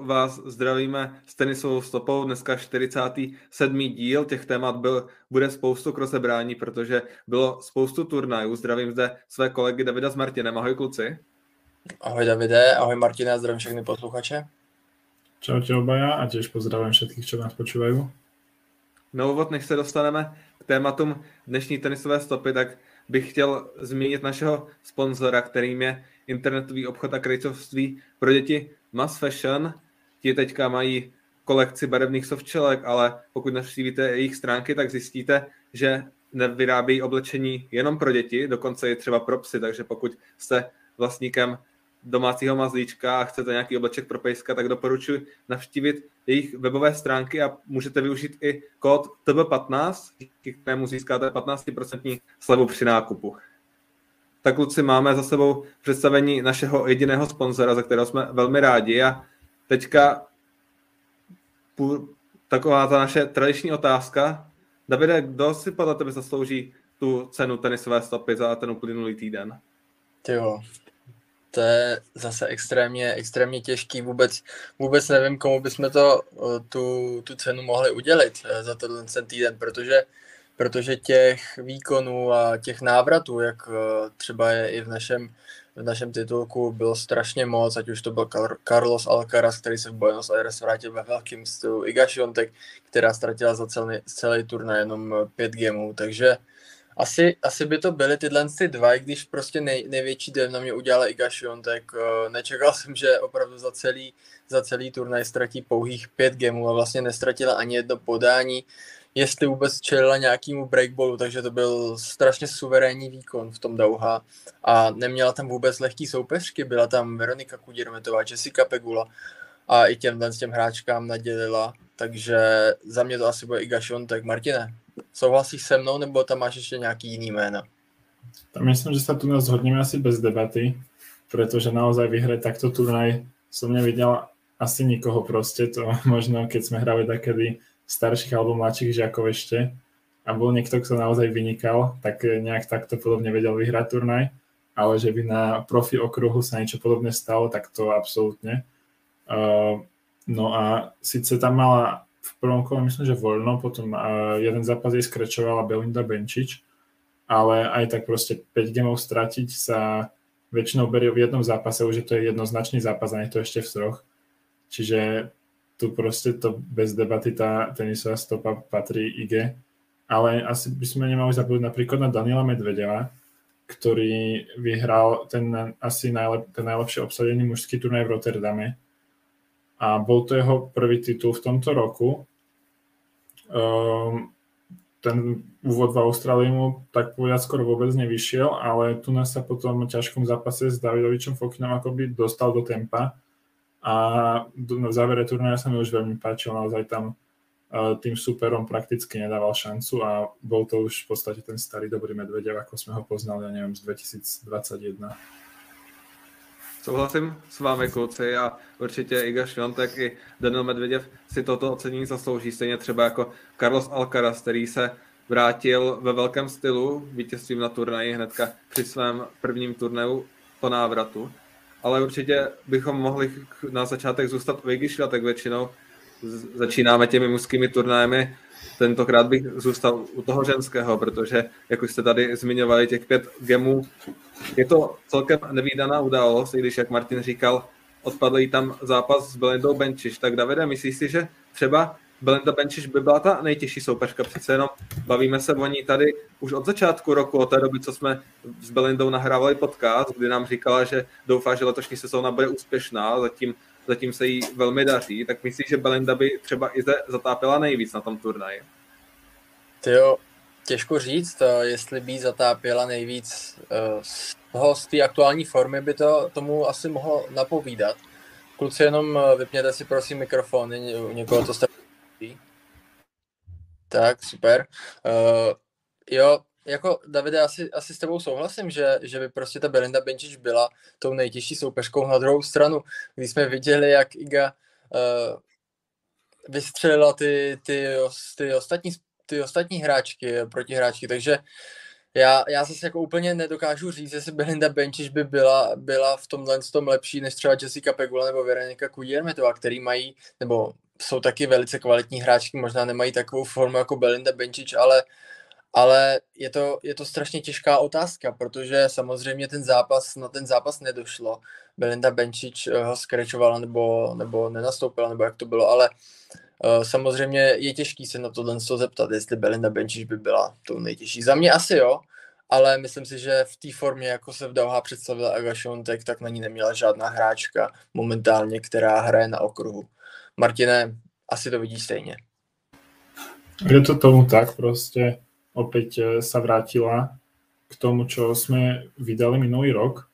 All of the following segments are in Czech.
vás zdravíme s tenisovou stopou. Dneska 47. díl. Těch témat byl, bude spoustu k rozebrání, protože bylo spoustu turnajů. Zdravím zde své kolegy Davida s Martinem. Ahoj kluci. Ahoj Davide, ahoj Martine a zdravím všechny posluchače. Čau obaja a těž pozdravím všetkých, co nás počúvajú. Na úvod, než se dostaneme k tématům dnešní tenisové stopy, tak bych chtěl zmínit našeho sponzora, kterým je internetový obchod a krejcovství pro děti Mass Fashion. Ti teďka mají kolekci barevných softčelek, ale pokud navštívíte jejich stránky, tak zjistíte, že nevyrábějí oblečení jenom pro děti, dokonce i třeba pro psy, takže pokud jste vlastníkem domácího mazlíčka a chcete nějaký obleček pro pejska, tak doporučuji navštívit jejich webové stránky a můžete využít i kód TB15, díky kterému získáte 15% slevu při nákupu. Tak kluci, máme za sebou představení našeho jediného sponzora, za kterého jsme velmi rádi a teďka taková ta naše tradiční otázka. Davide, kdo si podle tebe zaslouží tu cenu tenisové stopy za ten uplynulý týden? Jo, to je zase extrémně, extrémně těžký. Vůbec, vůbec nevím, komu bychom to, tu, tu cenu mohli udělit eh, za tenhle ten týden, protože, protože těch výkonů a těch návratů, jak eh, třeba je i v našem, v našem titulku, bylo strašně moc, ať už to byl Carlos Alcaraz, který se v Buenos Aires vrátil ve velkém stylu, Iga Świątek, která ztratila za celý, celý turnaj jenom pět gemů, takže asi, asi by to byly tyhle ty dva, i když prostě nej, největší den na mě udělal Iga tak uh, nečekal jsem, že opravdu za celý, za celý turnaj ztratí pouhých pět gemů a vlastně nestratila ani jedno podání, jestli vůbec čelila nějakému breakballu, takže to byl strašně suverénní výkon v tom Dauha a neměla tam vůbec lehký soupeřky, byla tam Veronika Kudirmetová, Jessica Pegula a i těm, těm hráčkám nadělila, takže za mě to asi bude Iga tak Martine, Souhlasíš se mnou, nebo tam máš ještě nějaký jiný jména? Tam myslím, že sa tu zhodneme asi bez debaty, pretože naozaj vyhrať takto turnaj som nevidel asi nikoho proste, to možno keď sme hrali takedy starších alebo mladších žiakov ešte a bol niekto, kto naozaj vynikal, tak nejak takto podobne vedel vyhrať turnaj, ale že by na profi okruhu sa niečo podobné stalo, tak to absolútne. Uh, no a síce tam mala v prvom kole myslím, že voľno, potom uh, jeden zápas jej skrečovala Belinda Benčič, ale aj tak proste 5 gemov stratiť sa väčšinou berie v jednom zápase, už je to jednoznačný zápas a nie to ešte v troch. Čiže tu proste to bez debaty tá tenisová stopa patrí IG. Ale asi by sme nemali zabudnúť napríklad na Daniela Medvedeva, ktorý vyhral ten asi najlep, ten najlepšie obsadený mužský turnaj v Rotterdame a bol to jeho prvý titul v tomto roku. Um, ten úvod v Austrálii mu tak povedať skoro vôbec nevyšiel, ale tu nás sa po tom ťažkom zápase s Davidovičom Fokinom akoby dostal do tempa a v závere turnaja sa mi už veľmi páčil, naozaj tam uh, tým superom prakticky nedával šancu a bol to už v podstate ten starý dobrý Medvedev, ako sme ho poznali, ja neviem, z 2021. Souhlasím s vámi, kluci, a určitě Iga Šviontek i Daniel Medveděv si toto ocenění zaslouží, stejně třeba jako Carlos Alcaraz, který se vrátil ve velkém stylu vítězstvím na turnaji hnedka při svém prvním turnaju po návratu. Ale určitě bychom mohli na začátek zůstat u Igi Šviontek většinou. Začínáme těmi mužskými turnajemi tentokrát bych zůstal u toho ženského, protože, jak už jste tady zmiňovali, těch pět gemů, je to celkem nevýdaná událost, i když, jak Martin říkal, odpadl jí tam zápas s Belindou Benčiš. Tak Davide, myslíš si, že třeba Belinda Benčiš by byla ta nejtěžší soupeřka? Přece jenom bavíme se o ní tady už od začátku roku, od té doby, co jsme s Belindou nahrávali podcast, kdy nám říkala, že doufá, že letošní sezóna bude úspěšná, zatím zatím se jí velmi daří, tak myslíš, že Belinda by třeba i zatápila nejvíc na tom turnaji? jo, těžko říct, eh, jestli by zatápěla nejvíc eh, z toho, z té aktuální formy by to tomu asi mohlo napovídat. Kluci, jenom eh, vypněte si prosím mikrofon, někoho to jste... Tak, super. Uh, jo, jako Davide, asi, asi s tebou souhlasím, že, že by prostě ta Belinda Benčič byla tou nejtěžší soupeřkou na druhou stranu. Když jsme viděli, jak Iga uh, vystřelila ty, ty, ty, ostatní, ty ostatní hráčky, protihráčky, takže Já, já zase jako úplně nedokážu říct, jestli Belinda Bencic by byla, byla v tomhle tom lepší než třeba Jessica Pegula nebo Veronika Kudjermetová, který mají, nebo jsou taky velice kvalitní hráčky, možná nemají takovou formu jako Belinda Bencic, ale, ale je, to, je to strašně těžká otázka, protože samozřejmě ten zápas, na ten zápas nedošlo. Belinda Bencic eh, ho skrečovala nebo, nebo nenastoupila, nebo jak to bylo, ale uh, samozřejmě je těžký se na tohle zeptat, jestli Belinda Bencic by byla tou nejtěžší. Za mě asi jo, ale myslím si, že v té formě, jako se v Dauha představila Aga Šontek, tak na ní neměla žádná hráčka momentálně, která hraje na okruhu. Martine, asi to vidíš stejně. Je to tomu tak, prostě opäť eh, sa vrátila k tomu, čo sme vydali minulý rok.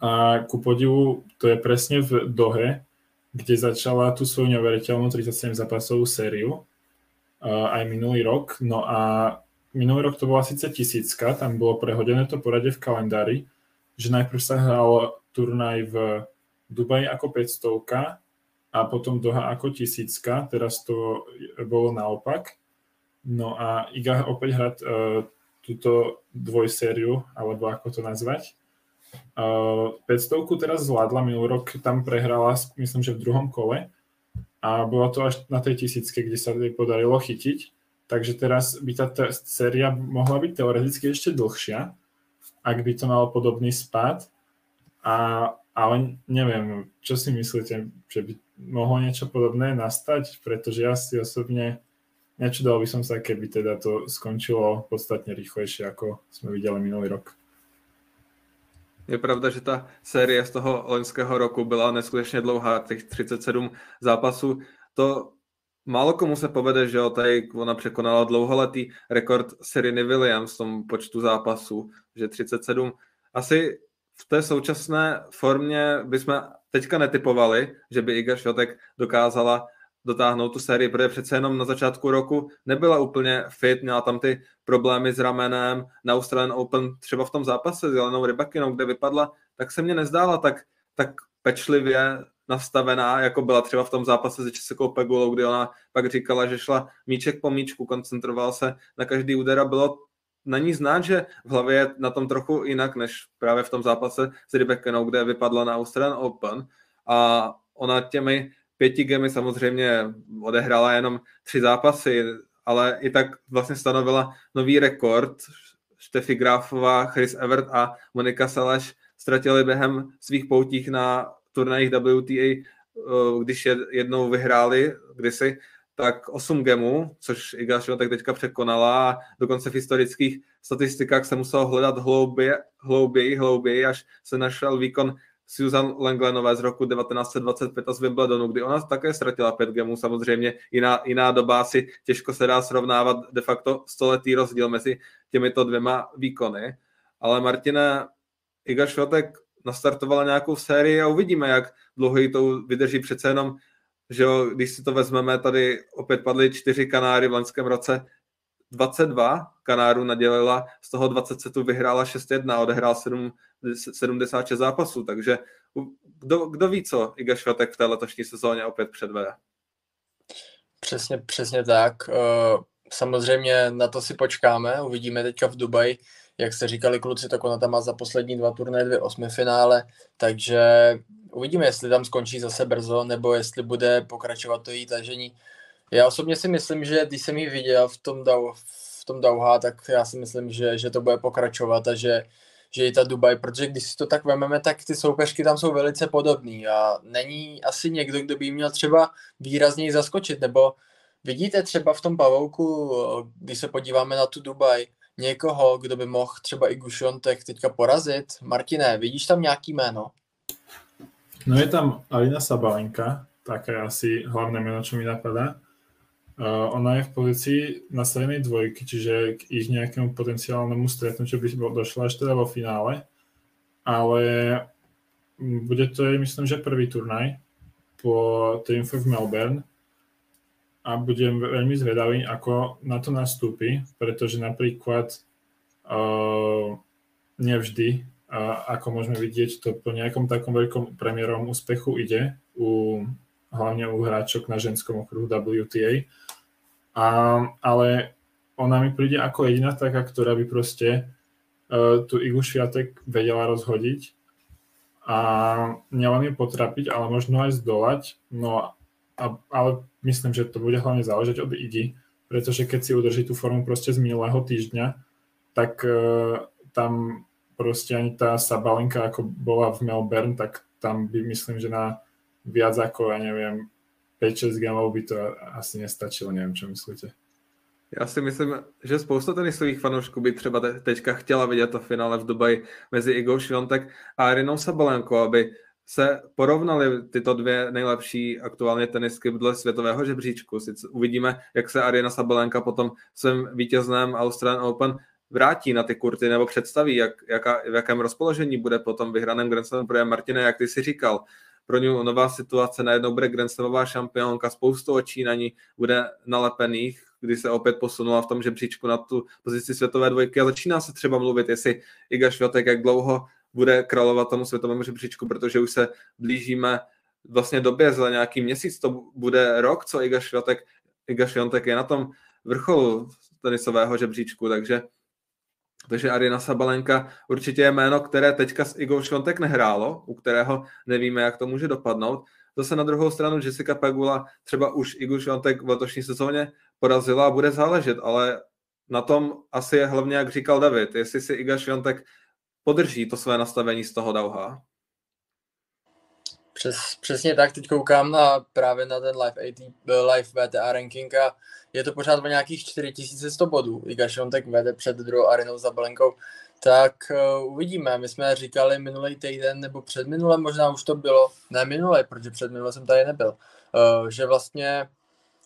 A ku podivu, to je presne v Dohe, kde začala tú svoju neuveriteľnú 37 zápasovú sériu aj minulý rok. No a minulý rok to bola síce tisícka, tam bolo prehodené to poradie v kalendári, že najprv sa hral turnaj v Dubaji ako 500 a potom Doha ako tisícka, teraz to bolo naopak. No a Iga opäť hrať uh, túto dvojsériu, alebo ako to nazvať. Uh, 500 teraz zvládla, minulý rok tam prehrala, myslím, že v druhom kole a bola to až na tej tisícke, kde sa jej podarilo chytiť. Takže teraz by tá séria mohla byť teoreticky ešte dlhšia, ak by to malo podobný spad. A, ale neviem, čo si myslíte, že by mohlo niečo podobné nastať, pretože ja si osobne nečudal by som sa, keby teda to skončilo podstatne rýchlejšie, ako sme videli minulý rok. Je pravda, že ta série z toho loňského roku byla neskutečně dlouhá, těch 37 zápasů. To málo komu se povede, že jo, tady ona překonala dlouholetý rekord Sereny Williams v tom počtu zápasů, že 37. Asi v té současné formě bychom teďka netypovali, že by Iga Šotek dokázala dotáhnout tu sérii, protože přece jenom na začátku roku nebyla úplně fit, měla tam ty problémy s ramenem, na Australian Open třeba v tom zápase s Jelenou Rybakinou, kde vypadla, tak se mně nezdála tak, tak pečlivě nastavená, jako byla třeba v tom zápase se Českou Pegulou, kdy ona pak říkala, že šla míček po míčku, koncentroval se na každý úder a bylo na ní znát, že v hlavě je na tom trochu jinak, než právě v tom zápase s Rybekenou, kde vypadla na Australian Open a ona těmi pěti gemy samozřejmě odehrála jenom tři zápasy, ale i tak vlastně stanovila nový rekord. Štefi Grafová, Chris Evert a Monika Salaš ztratili během svých poutích na turnajích WTA, eh, když jednou vyhráli kdysi, tak 8 gemů, což Iga tak teďka překonala dokonce v historických statistikách se muselo hledat hlouběji, hlouběji, hlouběji, až se našel výkon Susan Langlenové z roku 1925 a z Wimbledonu, kdy ona také ztratila pět gemů, samozřejmě jiná, jiná doba asi těžko se dá srovnávat de facto stoletý rozdíl mezi těmito dvěma výkony, ale Martina Iga Švatek nastartovala nějakou sérii a uvidíme, jak dlouho ji to vydrží. Přece jenom, že jo, když si to vezmeme, tady opět padly čtyři kanáry v loňském roce, 22 kanárů nadělila, z toho 20 setů vyhrála 6-1, odehrál 7, 76 zápasů, takže kdo, kdo ví, co Iga Švatek v té letošní sezóně opět předvede. Přesně, přesně tak. Eh, samozřejmě na to si počkáme, uvidíme teďka v Dubaji, jak jste říkali kluci, tak ona tam má za poslední dva turné dvě osmi finále, takže uvidíme, jestli tam skončí zase brzo, nebo jestli bude pokračovat to její tažení. Já osobně si myslím, že když jsem ji viděl v tom, Dau, v tom Dauha, tak já si myslím, že, že to bude pokračovat a že, že i ta Dubaj, protože když si to tak vememe, tak ty soupeřky tam jsou velice podobný a není asi někdo, kdo by měl třeba výrazněji zaskočit, nebo vidíte třeba v tom pavouku, když se podíváme na tu Dubaj, někoho, kdo by mohl třeba i Gušontek teďka porazit? Martine, vidíš tam nějaký jméno? No je tam Alina Sabalenka, také asi hlavné jméno, čo mi napadá. Uh, ona je v pozícii nastavenej dvojky, čiže k ich nejakému potenciálnemu stretnutiu by došla až teda vo finále, ale bude to, myslím, že prvý turnaj po triumfe v Melbourne a budem veľmi zvedavý, ako na to nastúpi, pretože napríklad uh, nevždy, uh, ako môžeme vidieť, to po nejakom takom veľkom premiérovom úspechu ide u hlavne u hráčok na ženskom okruhu WTA. A, ale ona mi príde ako jediná taká, ktorá by proste uh, tu Igu Šviatek vedela rozhodiť a nielen ju potrapiť, ale možno aj zdolať. No, a, ale myslím, že to bude hlavne záležať od Igy, pretože keď si udrží tú formu proste z minulého týždňa, tak uh, tam proste ani tá Sabalenka, ako bola v Melbourne, tak tam by myslím, že na viac ako, ja neviem, 5-6 gamov by to asi nestačilo, nevím, čo myslíte. Já si myslím, že spousta tenisových fanoušků by třeba teďka chtěla vidět to finále v Dubaji mezi Igou Šviontek a Arinou Sabalenko, aby se porovnaly tyto dvě nejlepší aktuálně tenisky dle světového žebříčku. Sice uvidíme, jak se Arina Sabalenka potom svým vítězném Australian Open vrátí na ty kurty nebo představí, jak, jaká, v jakém rozpoložení bude potom vyhraném Grand Slamu, protože Martine, jak ty si říkal, pro ní nová situace, najednou bude Grand Slamová šampionka, spoustu očí na ní bude nalepených, kdy se opět posunula v tom žebříčku na tu pozici světové dvojky a začíná se třeba mluvit, jestli Iga Švatek jak dlouho bude královat tomu světovému žebříčku, protože už se blížíme vlastně době, za nějaký měsíc to bude rok, co Iga Švatek, Iga Švatek je na tom vrcholu tenisového žebříčku, takže takže Arina Sabalenka určitě je jméno, které teďka s Igou Švontek nehrálo, u kterého nevíme, jak to může dopadnout. Zase na druhou stranu Jessica Pegula třeba už Igu Švontek v letošní sezóně porazila a bude záležet, ale na tom asi je hlavně, jak říkal David, jestli si Iga Švontek podrží to své nastavení z toho Dauha. Přes, přesně tak, teď koukám na, právě na ten live, AT, live VTA ranking a je to pořád o nějakých 4100 bodů. Iga Šontek vede před druhou Arinou Zabalenkou. Tak uh, uvidíme. My jsme říkali minulý týden nebo před minulém, možná už to bylo, ne minulý, protože před minulým jsem tady nebyl, uh, že vlastně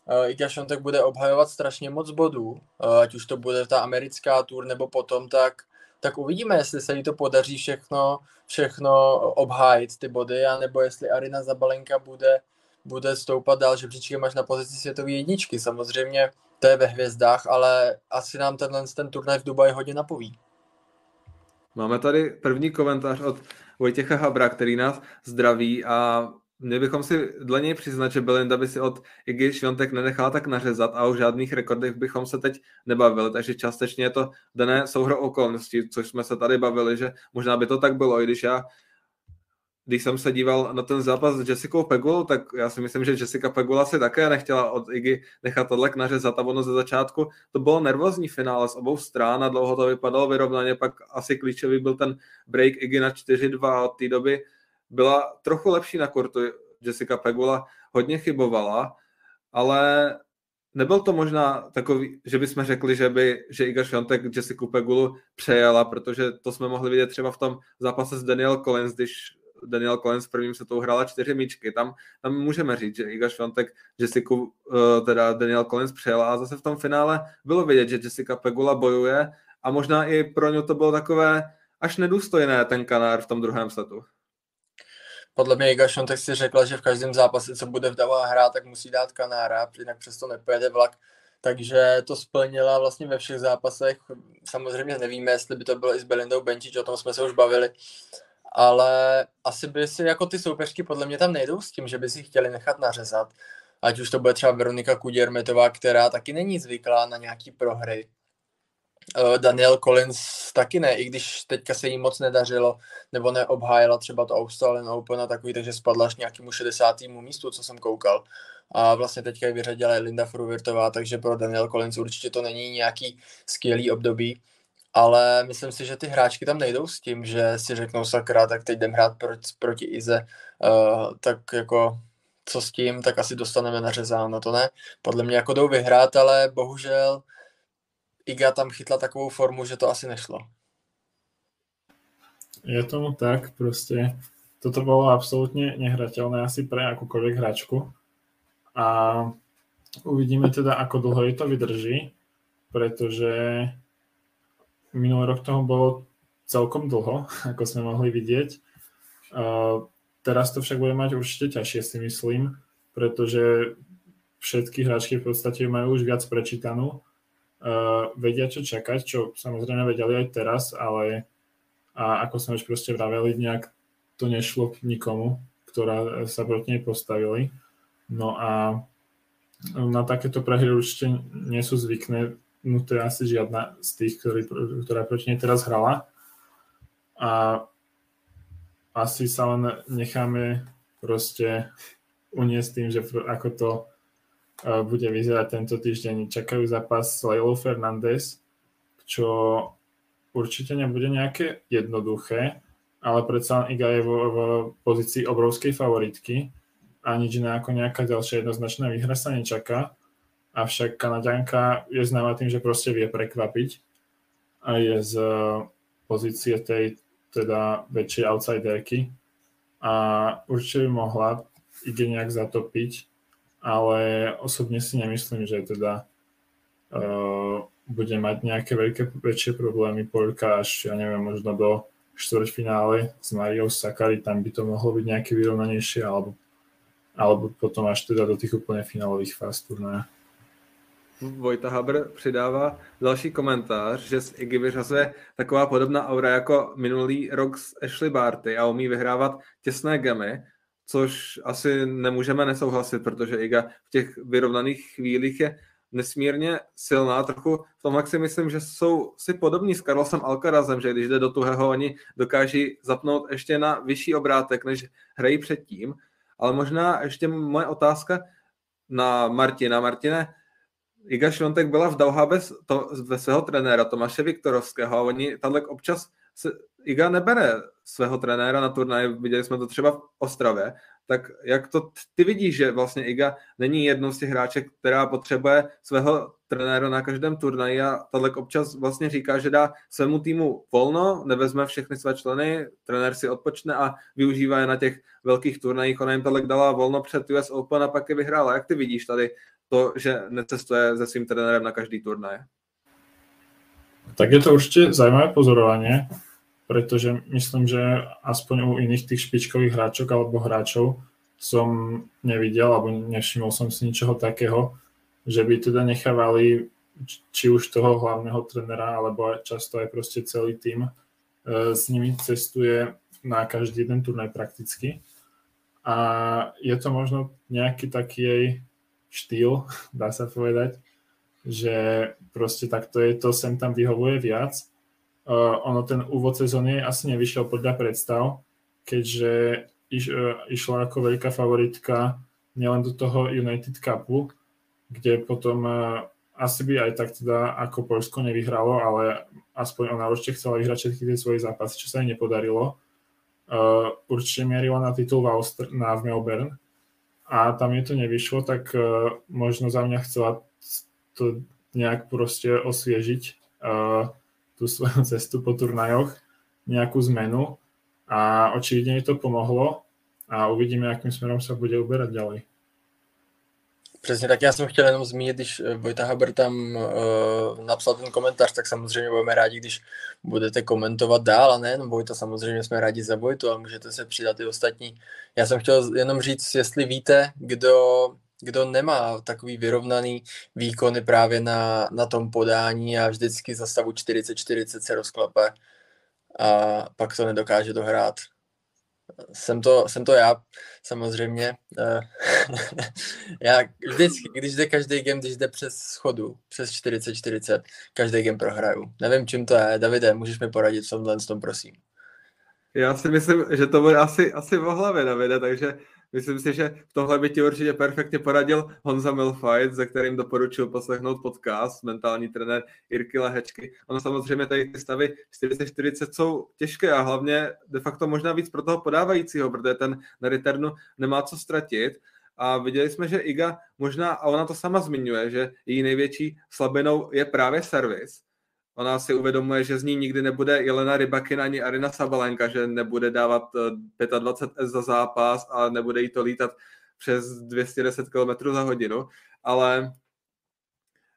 uh, Iga Šontek bude obhajovat strašně moc bodů, uh, ať už to bude ta americká tour nebo potom, tak tak uvidíme, jestli se jí to podaří všechno, všechno obhájit ty body, anebo jestli Arina Zabalenka bude, bude stoupat dál žebříčkem až na pozici světové jedničky. Samozřejmě to je ve hvězdách, ale asi nám tenhle ten turnaj v Dubaji hodně napoví. Máme tady první komentář od Vojtěcha Habra, který nás zdraví a Měli bychom si dle něj přiznat, že Belinda by si od Iggy Šviontek nenechala tak nařezat a o žádných rekordech bychom se teď nebavili, takže částečně je to dané souhro okolností, což jsme se tady bavili, že možná by to tak bylo, i když já když jsem se díval na ten zápas s Jessicou Pegulou, tak já si myslím, že Jessica Pegula si také nechtěla od Iggy nechat tohle nařezat a ono ze začátku to bylo nervózní finále z obou stran a dlouho to vypadalo vyrovnaně, pak asi klíčový byl ten break Iggy na 4-2 od té doby byla trochu lepší na kortu. Jessica Pegula hodně chybovala, ale nebyl to možná takový, že bychom řekli, že by že Iga Šontek Jessica Pegulu přejela, protože to jsme mohli vidět třeba v tom zápase s Daniel Collins, když Daniel Collins v prvním se to hrála čtyři míčky. Tam, tam můžeme říct, že Iga Švantek Jessica, uh, teda Daniel Collins přejela a zase v tom finále bylo vidět, že Jessica Pegula bojuje a možná i pro ně to bylo takové až nedůstojné ten kanár v tom druhém setu podle mě Iga tak si řekla, že v každém zápase, co bude v Davá hrát, tak musí dát kanára, jinak přesto nepojede vlak. Takže to splnila vlastně ve všech zápasech. Samozřejmě nevíme, jestli by to bylo i s Belindou Benčič, o tom jsme se už bavili. Ale asi by si jako ty soupeřky podle mě tam nejdou s tím, že by si chtěli nechat nařezat. Ať už to bude třeba Veronika Kuděrmetová, která taky není zvyklá na nějaký prohry Daniel Collins taky ne, i když teďka se jí moc nedařilo, nebo neobhájila třeba to Australian Open a takový, takže spadla až nějakému 60. místu, co jsem koukal. A vlastně teďka ji vyřadila Linda Fruvirtová, takže pro Daniel Collins určitě to není nějaký skvělý období. Ale myslím si, že ty hráčky tam nejdou s tím, že si řeknou sakra, tak teď jdem hrát proti, proti Ize, uh, tak jako co s tím, tak asi dostaneme nařezáno, to ne. Podle mě jako jdou vyhrát, ale bohužel Iga tam chytla takovou formu, že to asi nešlo. Je tomu tak, prostě toto bolo absolútne nehrateľné asi pre akúkoľvek hračku. A uvidíme teda, ako dlho jej to vydrží, pretože minulý rok toho bolo celkom dlho, ako sme mohli vidieť. Uh, teraz to však bude mať určite ťažšie, si myslím, pretože všetky hráčky v podstate majú už viac prečítanú uh, vedia, čo čakať, čo samozrejme vedeli aj teraz, ale a ako sme už proste vraveli, nejak to nešlo nikomu, ktorá sa proti nej postavili. No a na takéto prehry určite nie sú zvykné no to je asi žiadna z tých, ktorý, ktorá proti nej teraz hrala. A asi sa len necháme proste uniesť tým, že ako to bude vyzerať tento týždeň. Čakajú zápas s Leilou Fernández, čo určite nebude nejaké jednoduché, ale predsa Iga je v, v pozícii obrovskej favoritky a nič iné ako nejaká ďalšia jednoznačná výhra sa nečaká. Avšak Kanaďanka je známa tým, že proste vie prekvapiť a je z pozície tej teda väčšej outsiderky a určite by mohla ide nejak zatopiť, ale osobne si nemyslím, že teda uh, bude mať nejaké veľké, väčšie problémy Poľka až, ja neviem, možno do štvrťfinále s Mariou Sakari, tam by to mohlo byť nejaké vyrovnanejšie, alebo, alebo potom až teda do tých úplne finálových fáz turnaja. Vojta Haber přidává další komentář, že z Iggy vyřazuje taková podobná aura jako minulý rok s Ashley Barty a umí vyhrávat těsné gemy, což asi nemůžeme nesouhlasit, protože Iga v těch vyrovnaných chvílích je nesmírně silná. Trochu v tomhle si myslím, že jsou si podobní s Carlosem Alcarazem, že když jde do tuhého, oni dokáží zapnout ještě na vyšší obrátek, než hrají předtím. Ale možná ještě moje otázka na Martina. Martine, Iga Švontek byla v Dauha bez, to, ve svého trenéra Tomáše Viktorovského a oni tady občas se, Iga nebere svého trenéra na turnaj, viděli jsme to třeba v Ostravě, tak jak to ty vidíš, že vlastně Iga není jednou z těch hráček, která potřebuje svého trenéra na každém turnaji a Tadlek občas vlastně říká, že dá svému týmu volno, nevezme všechny své členy, trenér si odpočne a využívá je na těch velkých turnajích. Ona jim Tadlek dala volno před US Open a pak je vyhrála. Jak ty vidíš tady to, že necestuje se svým trenérem na každý turnaj? Tak je to určite zaujímavé pozorovanie pretože myslím, že aspoň u iných tých špičkových hráčok alebo hráčov som nevidel, alebo nevšimol som si ničoho takého, že by teda nechávali či už toho hlavného trenera, alebo často aj proste celý tým e, s nimi cestuje na každý jeden turnaj prakticky. A je to možno nejaký taký jej štýl, dá sa povedať, že proste takto je to, sem tam vyhovuje viac Uh, ono ten úvod sezóny asi nevyšiel podľa predstav, keďže iš, uh, išla ako veľká favoritka nielen do toho United Cupu, kde potom uh, asi by aj tak teda ako Polsko nevyhralo, ale aspoň ona určite chcela vyhrať všetky tie svoje zápasy, čo sa jej nepodarilo. Uh, určite mierila na titul v, Austr- na v Melbourne a tam je to nevyšlo, tak uh, možno za mňa chcela to nejak proste osviežiť. Uh, tú svoju cestu po turnajoch, nejakú zmenu a očividne mi to pomohlo a uvidíme, jakým směrem se bude uberať ďalej. Přesně tak, já jsem chtěl jenom zmínit, když eh, Vojta Haber tam uh, napsal ten komentář, tak samozřejmě budeme rádi, když budete komentovat dál a nejen Vojta, samozřejmě jsme rádi za Vojtu a můžete se přidat i ostatní. Já jsem chtěl jenom říct, jestli víte, kdo kdo nemá takový vyrovnaný výkony právě na, na tom podání a vždycky za stavu 40-40 se rozklepe a pak to nedokáže dohrát. Jsem to, jsem to já, samozřejmě. Eh, já vždycky, když jde každý game, když jde přes schodu, přes 40-40, každý game prohraju. Nevím, čím to je. Davide, můžeš mi poradit v tomhle tom, prosím. Já si myslím, že to bude asi, asi v hlavě, Davide, takže Myslím si, že v tomhle by ti určitě perfektně poradil Honza Milfight, za kterým doporučil poslechnout podcast, mentální trenér Irky Lehečky. Ono samozřejmě tady ty stavy 40-40 jsou těžké a hlavně de facto možná víc pro toho podávajícího, protože ten na returnu nemá co ztratit. A viděli jsme, že Iga možná, a ona to sama zmiňuje, že její největší slabinou je právě servis Ona si uvědomuje, že z ní nikdy nebude Jelena Rybakin ani Arina Sabalenka, že nebude dávat 25 eh, S za zápas a nebude jí to lítat přes 210 km za hodinu, ale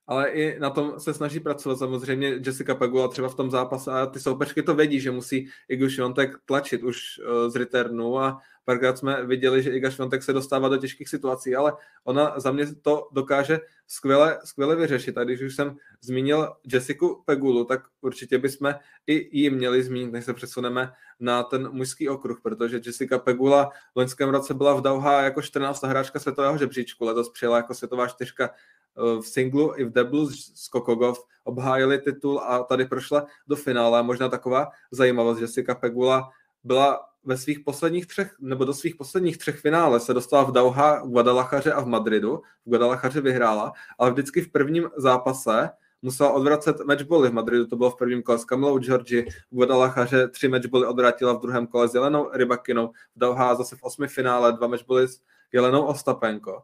ale i na tom se snaží pracovat. Samozřejmě Jessica Pagula třeba v tom zápase a ty soupeřky to vědí, že musí Igu Šiontek tlačit už uh, z returnu a párkrát jsme viděli, že Iga Švantek se dostává do těžkých situací, ale ona za mě to dokáže skvěle, skvěle vyřešit. A když už jsem zmínil Jessica Pegulu, tak určitě bychom i ji měli zmínit, než se přesuneme na ten mužský okruh, protože Jessica Pegula v loňském roce byla v Dauha jako 14. hráčka světového žebříčku, letos přijela jako světová čtyřka v singlu i v deblu s Kokogov obhájili titul a tady prošla do finále. Možná taková zajímavost, že Jessica Pegula byla ve svých posledních třech, nebo do svých posledních třech finále se dostala v Dauha, v Guadalachaře a v Madridu. V Guadalachaře vyhrála, ale vždycky v prvním zápase musela odvracet matchboly v Madridu, to bylo v prvním kole s Kamilou Georgi, v Guadalachaře tři matchboly odvrátila v druhém kole s Jelenou Rybakinou, v Dauha zase v osmi finále dva matchboly s Jelenou Ostapenko.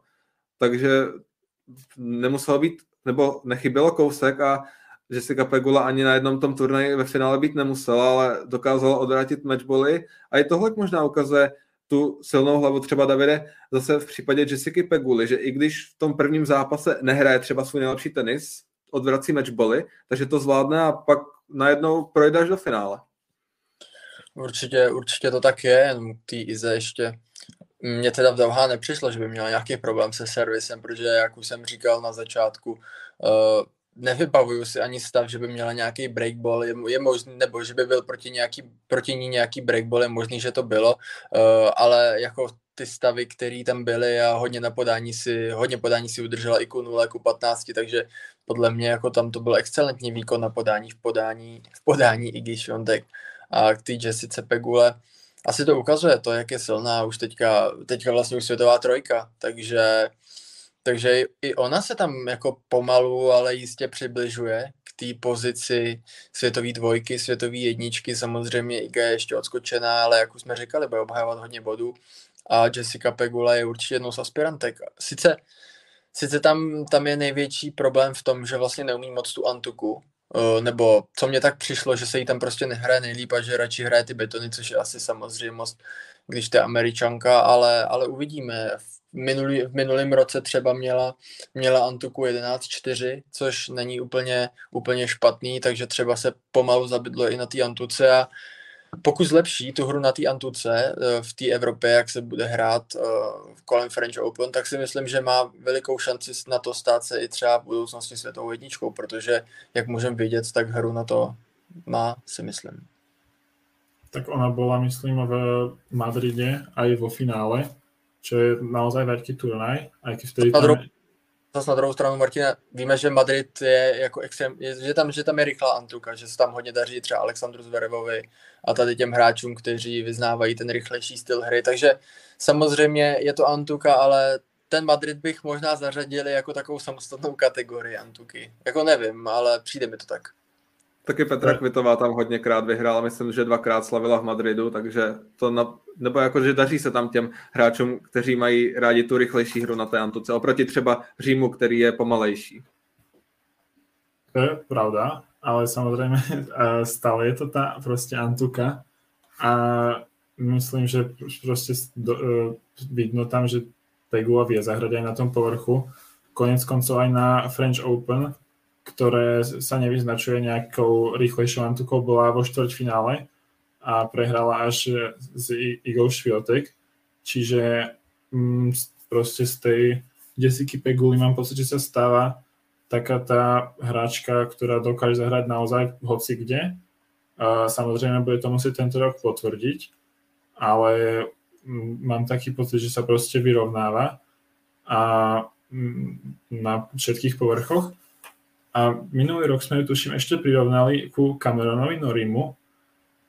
Takže nemuselo být, nebo nechybělo kousek a Jessica Pegula ani na jednom tom turnaji ve finále být nemusela, ale dokázala odvrátit matchboly a i tohle možná ukazuje tu silnou hlavu třeba Davide zase v případě Jessica Peguly, že i když v tom prvním zápase nehraje třeba svůj nejlepší tenis, odvrací matchboly, takže to zvládne a pak najednou projde až do finále. Určitě, určitě to tak je, jenom ty Ize ještě mně teda v Doha nepřišlo, že by měl nějaký problém se servisem, protože jak už jsem říkal na začátku, uh, nevybavuju si ani stav, že by měla nějaký breakball, je, je možný, nebo že by byl proti, nějaký, proti ní nějaký breakball, je možný, že to bylo, uh, ale jako ty stavy, které tam byly a hodně na podání si, hodně podání si udržela i ku 0, ku 15, takže podle mě jako tam to byl excelentní výkon na podání v podání, v podání Iggy Šontek a k té Jessice Pegule. Asi to ukazuje to, jak je silná už teďka, teďka vlastně už světová trojka, takže, takže i ona se tam jako pomalu, ale jistě přibližuje k té pozici světové dvojky, světové jedničky, samozřejmě Iga je ještě odskočená, ale jak už jsme říkali, bude obhajovat hodně bodů a Jessica Pegula je určitě jednou z aspirantek. Sice, sice tam, tam je největší problém v tom, že vlastně neumí moc tu Antuku, nebo co mě tak přišlo, že se jí tam prostě nehraje nejlíp a že radši hraje ty betony, což je asi samozřejmost, když to je američanka, ale, ale uvidíme. V, minulý, v minulém roce třeba měla, měla Antuku 11-4, což není úplně, úplně špatný, takže třeba se pomalu zabydlo i na té Antuce a pokud zlepší tu hru na té Antuce eh, v té Evropě, jak se bude hrát eh, kolem French Open, tak si myslím, že má velikou šanci na to stát se i třeba v budoucnosti světovou jedničkou, protože, jak můžeme vidět, tak hru na to má, si myslím. Tak ona byla, myslím, v Madride a i vo finále, čo je naozaj veľký turnaj, aj keď vtedy tam zase na druhou stranu, Martina, víme, že Madrid je jako extrém, je, že, tam, že tam je rychlá Antuka, že se tam hodně daří třeba Alexandru Zverevovi a tady těm hráčům, kteří vyznávají ten rychlejší styl hry, takže samozřejmě je to Antuka, ale ten Madrid bych možná zařadili jako takovou samostatnou kategorii Antuky. Jako nevím, ale přijde mi to tak. Taky Petra Kvitová tam hodněkrát vyhrála, myslím, že dvakrát slavila v Madridu, takže to na, nebo jako, že daří se tam těm hráčům, kteří mají rádi tu rychlejší hru na té Antuce, oproti třeba Římu, který je pomalejší. To je pravda, ale samozřejmě stále je to ta prostě Antuka a myslím, že prostě do, e, vidno tam, že Pegula vie zahrať aj na tom povrchu. Konec koncov aj na French Open ktoré sa nevyznačuje nejakou rýchlejšou antukou, bola vo štvrťfinále a prehrala až z Igor Šviotek. Čiže mm, proste z tej Jessica Peguli mám pocit, že sa stáva taká tá hráčka, ktorá dokáže zahrať naozaj hoci kde. A samozrejme bude to musieť tento rok potvrdiť, ale mm, mám taký pocit, že sa proste vyrovnáva a mm, na všetkých povrchoch a minulý rok sme ju tuším ešte prirovnali ku Cameronovi Norimu,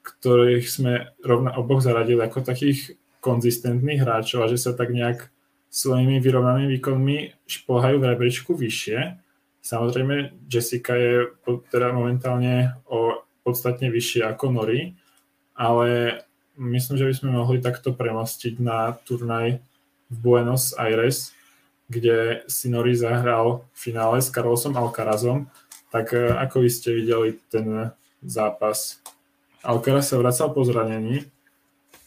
ktorých sme rovna oboch zaradili ako takých konzistentných hráčov a že sa tak nejak svojimi vyrovnanými výkonmi šplhajú v rebríčku vyššie. Samozrejme, Jessica je teda momentálne o podstatne vyššie ako Nori, ale myslím, že by sme mohli takto premostiť na turnaj v Buenos Aires, kde si Nori zahral v finále s Carlosom Alcarazom, tak e, ako vy ste videli ten zápas? Alcaraz sa vracal po zranení,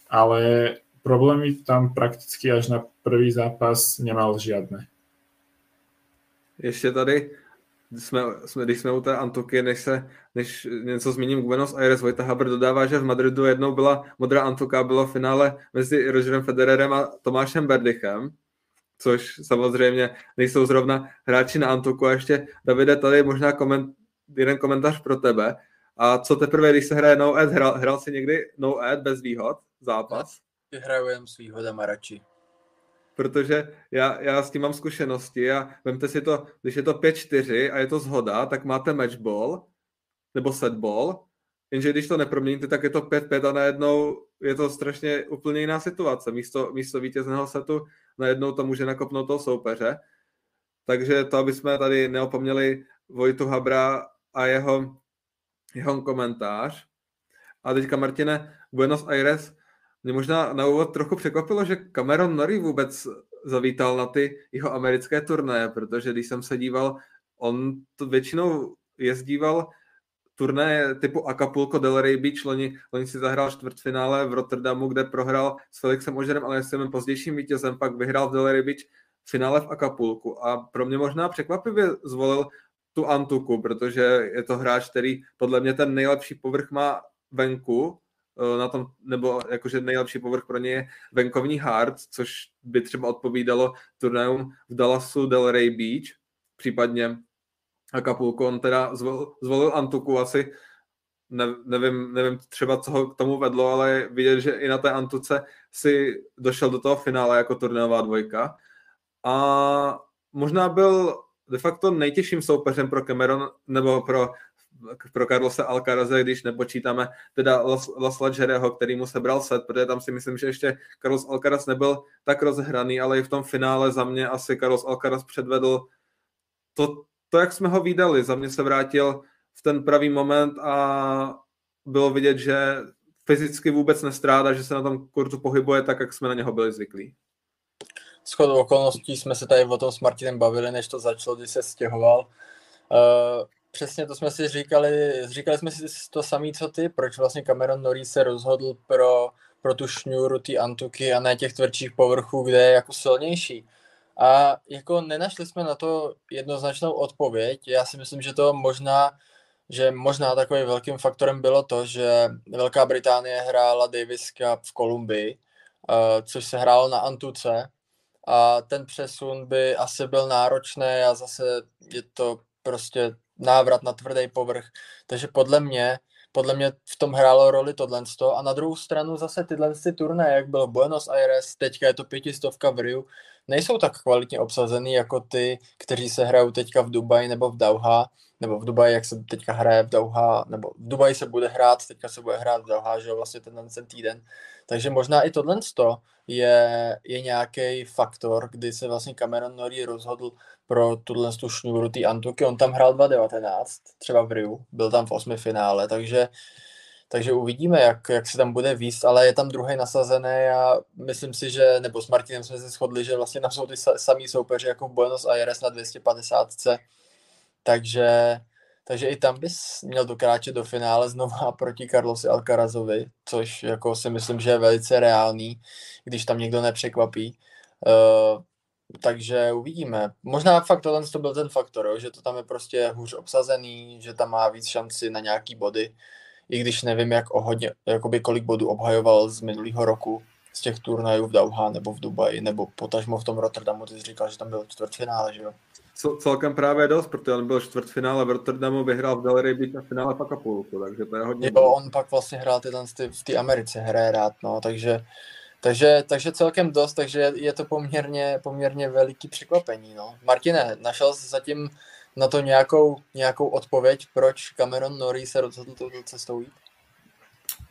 ale problémy tam prakticky až na prvý zápas nemal žiadne. Ještě tady jsme, jsme, když jsme u té Antuky, než, se, než něco zmíním, Buenos Aires, Vojta Haber dodává, že v Madridu jednou byla modrá Antuka, bylo finále mezi Rogerem Federerem a Tomášem Berdychem, což samozřejmě nejsou zrovna hráči na Antuku. A ještě, Davide, tady možná koment, jeden komentář pro tebe. A co teprve, když se hraje no ad, hrál, hrál jsi někdy no ad bez výhod zápas? Vyhraju jen s výhodama radši protože já, já s tím mám zkušenosti a vemte si to, když je to 5-4 a je to zhoda, tak máte matchball nebo setball, jenže když to neproměníte, tak je to 5-5 a najednou je to strašně úplně jiná situace. Místo, místo vítězného setu najednou to může nakopnout toho soupeře. Takže to, aby jsme tady neopomněli Vojtu Habra a jeho, jeho komentář. A teďka, Martine, Buenos Aires mě možná na úvod trochu překvapilo, že Cameron Norrie vůbec zavítal na ty jeho americké turné, protože když jsem se díval, on to většinou jezdíval turné typu Acapulco, Delray Beach, loni, loni si zahrál čtvrtfinále v Rotterdamu, kde prohrál s Felixem Ožerem, ale tím pozdějším vítězem, pak vyhrál v Delray Beach finále v Acapulku. A pro mě možná překvapivě zvolil tu Antuku, protože je to hráč, který podle mě ten nejlepší povrch má venku, Eh, na tom, nebo jakože nejlepší povrch pro ně je venkovní hard, což by třeba odpovídalo turnajům v Dallasu Delray Beach, případně Acapulco. On teda zvolil, zvolil Antuku asi, ne, nevím, nevím třeba, co ho k tomu vedlo, ale vidět, že i na té Antuce si došel do toho finále jako turnajová dvojka. A možná byl de facto nejtěžším soupeřem pro Cameron, nebo pro pro Carlose Alcaraze, když nepočítáme teda Las Ladžereho, který mu sebral set, protože tam si myslím, že ještě Carlos Alcaraz nebyl tak rozehraný, ale i v tom finále za mě asi Carlos Alcaraz předvedl to, to, jak jsme ho viděli. Za mě se vrátil v ten pravý moment a bylo vidět, že fyzicky vůbec nestrádá, že se na tom kurzu pohybuje tak, jak jsme na něho byli zvyklí. Shodou okolností jsme se tady o tom s Martinem bavili, než to začalo, když se stěhoval. Uh, Přesně to jsme si říkali, říkali jsme si to samé, co ty, proč vlastně Cameron Norrie se rozhodl pro, pro tu šňůru, ty antuky a ne těch tvrdších povrchů, kde je jako silnější. A jako nenašli jsme na to jednoznačnou odpověď. Já si myslím, že to možná, že možná takovým velkým faktorem bylo to, že Velká Británie hrála Davis Cup v Kolumbii, uh, což se hrálo na Antuce a ten přesun by asi byl náročný a zase je to prostě návrat na tvrdý povrch. Takže podle mě, podle mě v tom hrálo roli tohle. A na druhou stranu zase tyhle ty turné, jak bylo Buenos Aires, teďka je to pětistovka v Riu, nejsou tak kvalitně obsazený jako ty, kteří se hrajou teďka v Dubaji nebo v Dauha, nebo v Dubaji, jak se teďka hraje v Dauha, nebo v Dubaji se bude hrát, teďka se bude hrát v Dauha, že vlastně ten, ten týden. Takže možná i tohle je, je nějaký faktor, kdy se vlastně Cameron Norrie rozhodl pro tuhle tu šňůru té Antuky. On tam hrál 2019, třeba v Riu, byl tam v osmi finále, takže takže uvidíme, jak, jak se tam bude výst, ale je tam druhý nasazený a myslím si, že, nebo s Martinem jsme se shodli, že vlastně tam jsou ty samý soupeři jako v Buenos Aires na 250. Takže, takže i tam bys měl dokráčet do finále znova proti Carlosi Alcarazovi, což jako si myslím, že je velice reálný, když tam někdo nepřekvapí. Uh, takže uvidíme. Možná fakt tohle to byl ten faktor, jo, že to tam je prostě hůř obsazený, že tam má víc šanci na nějaký body, i když nevím, jak o hodně, jakoby kolik bodů obhajoval z minulého roku z těch turnajů v Dauha nebo v Dubaji, nebo potažmo v tom Rotterdamu, ty jsi říkal, že tam byl čtvrtfinále, že jo? Celkem právě dost, protože on byl čtvrtfinále v Rotterdamu, vyhrál v Gallery Beach a finále pak Acapulco, takže to je hodně. Jo, on pak vlastně hrál tyhle v té Americe, hraje rád, no, takže takže, takže celkem dost, takže je to poměrně, poměrně veliký překvapení. No. Martine, našel jsi zatím na to nějakou, nějakou odpověď, proč Cameron Norrie se rozhodl touto cestou jít?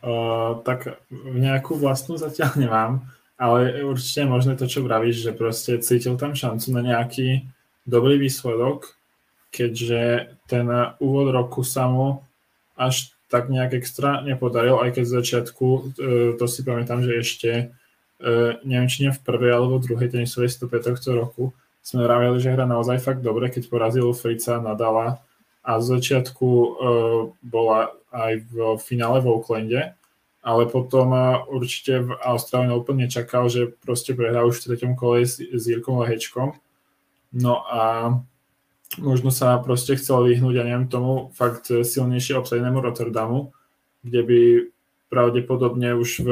Uh, tak nějakou vlastnou zatím nemám, ale určitě je možné to, čo vravíš, že prostě cítil tam šancu na nějaký dobrý výsledok, keďže ten úvod roku sa mu až tak nejak extra nepodaril, aj keď z začiatku, to si pamätám, že ešte E, neviem, či nie v prvej alebo druhej tenisovej stope tohto roku, sme vravili, že hra naozaj fakt dobre, keď porazil Frica, Nadala a z začiatku uh, bola aj v finále v Oaklande, ale potom určite v Austrálii úplne čakal, že proste prehrá už v treťom kole s, s Jirkom Lehečkom. No a možno sa proste chcel vyhnúť, ja neviem, tomu fakt silnejšie obsadenému Rotterdamu, kde by pravdepodobne už v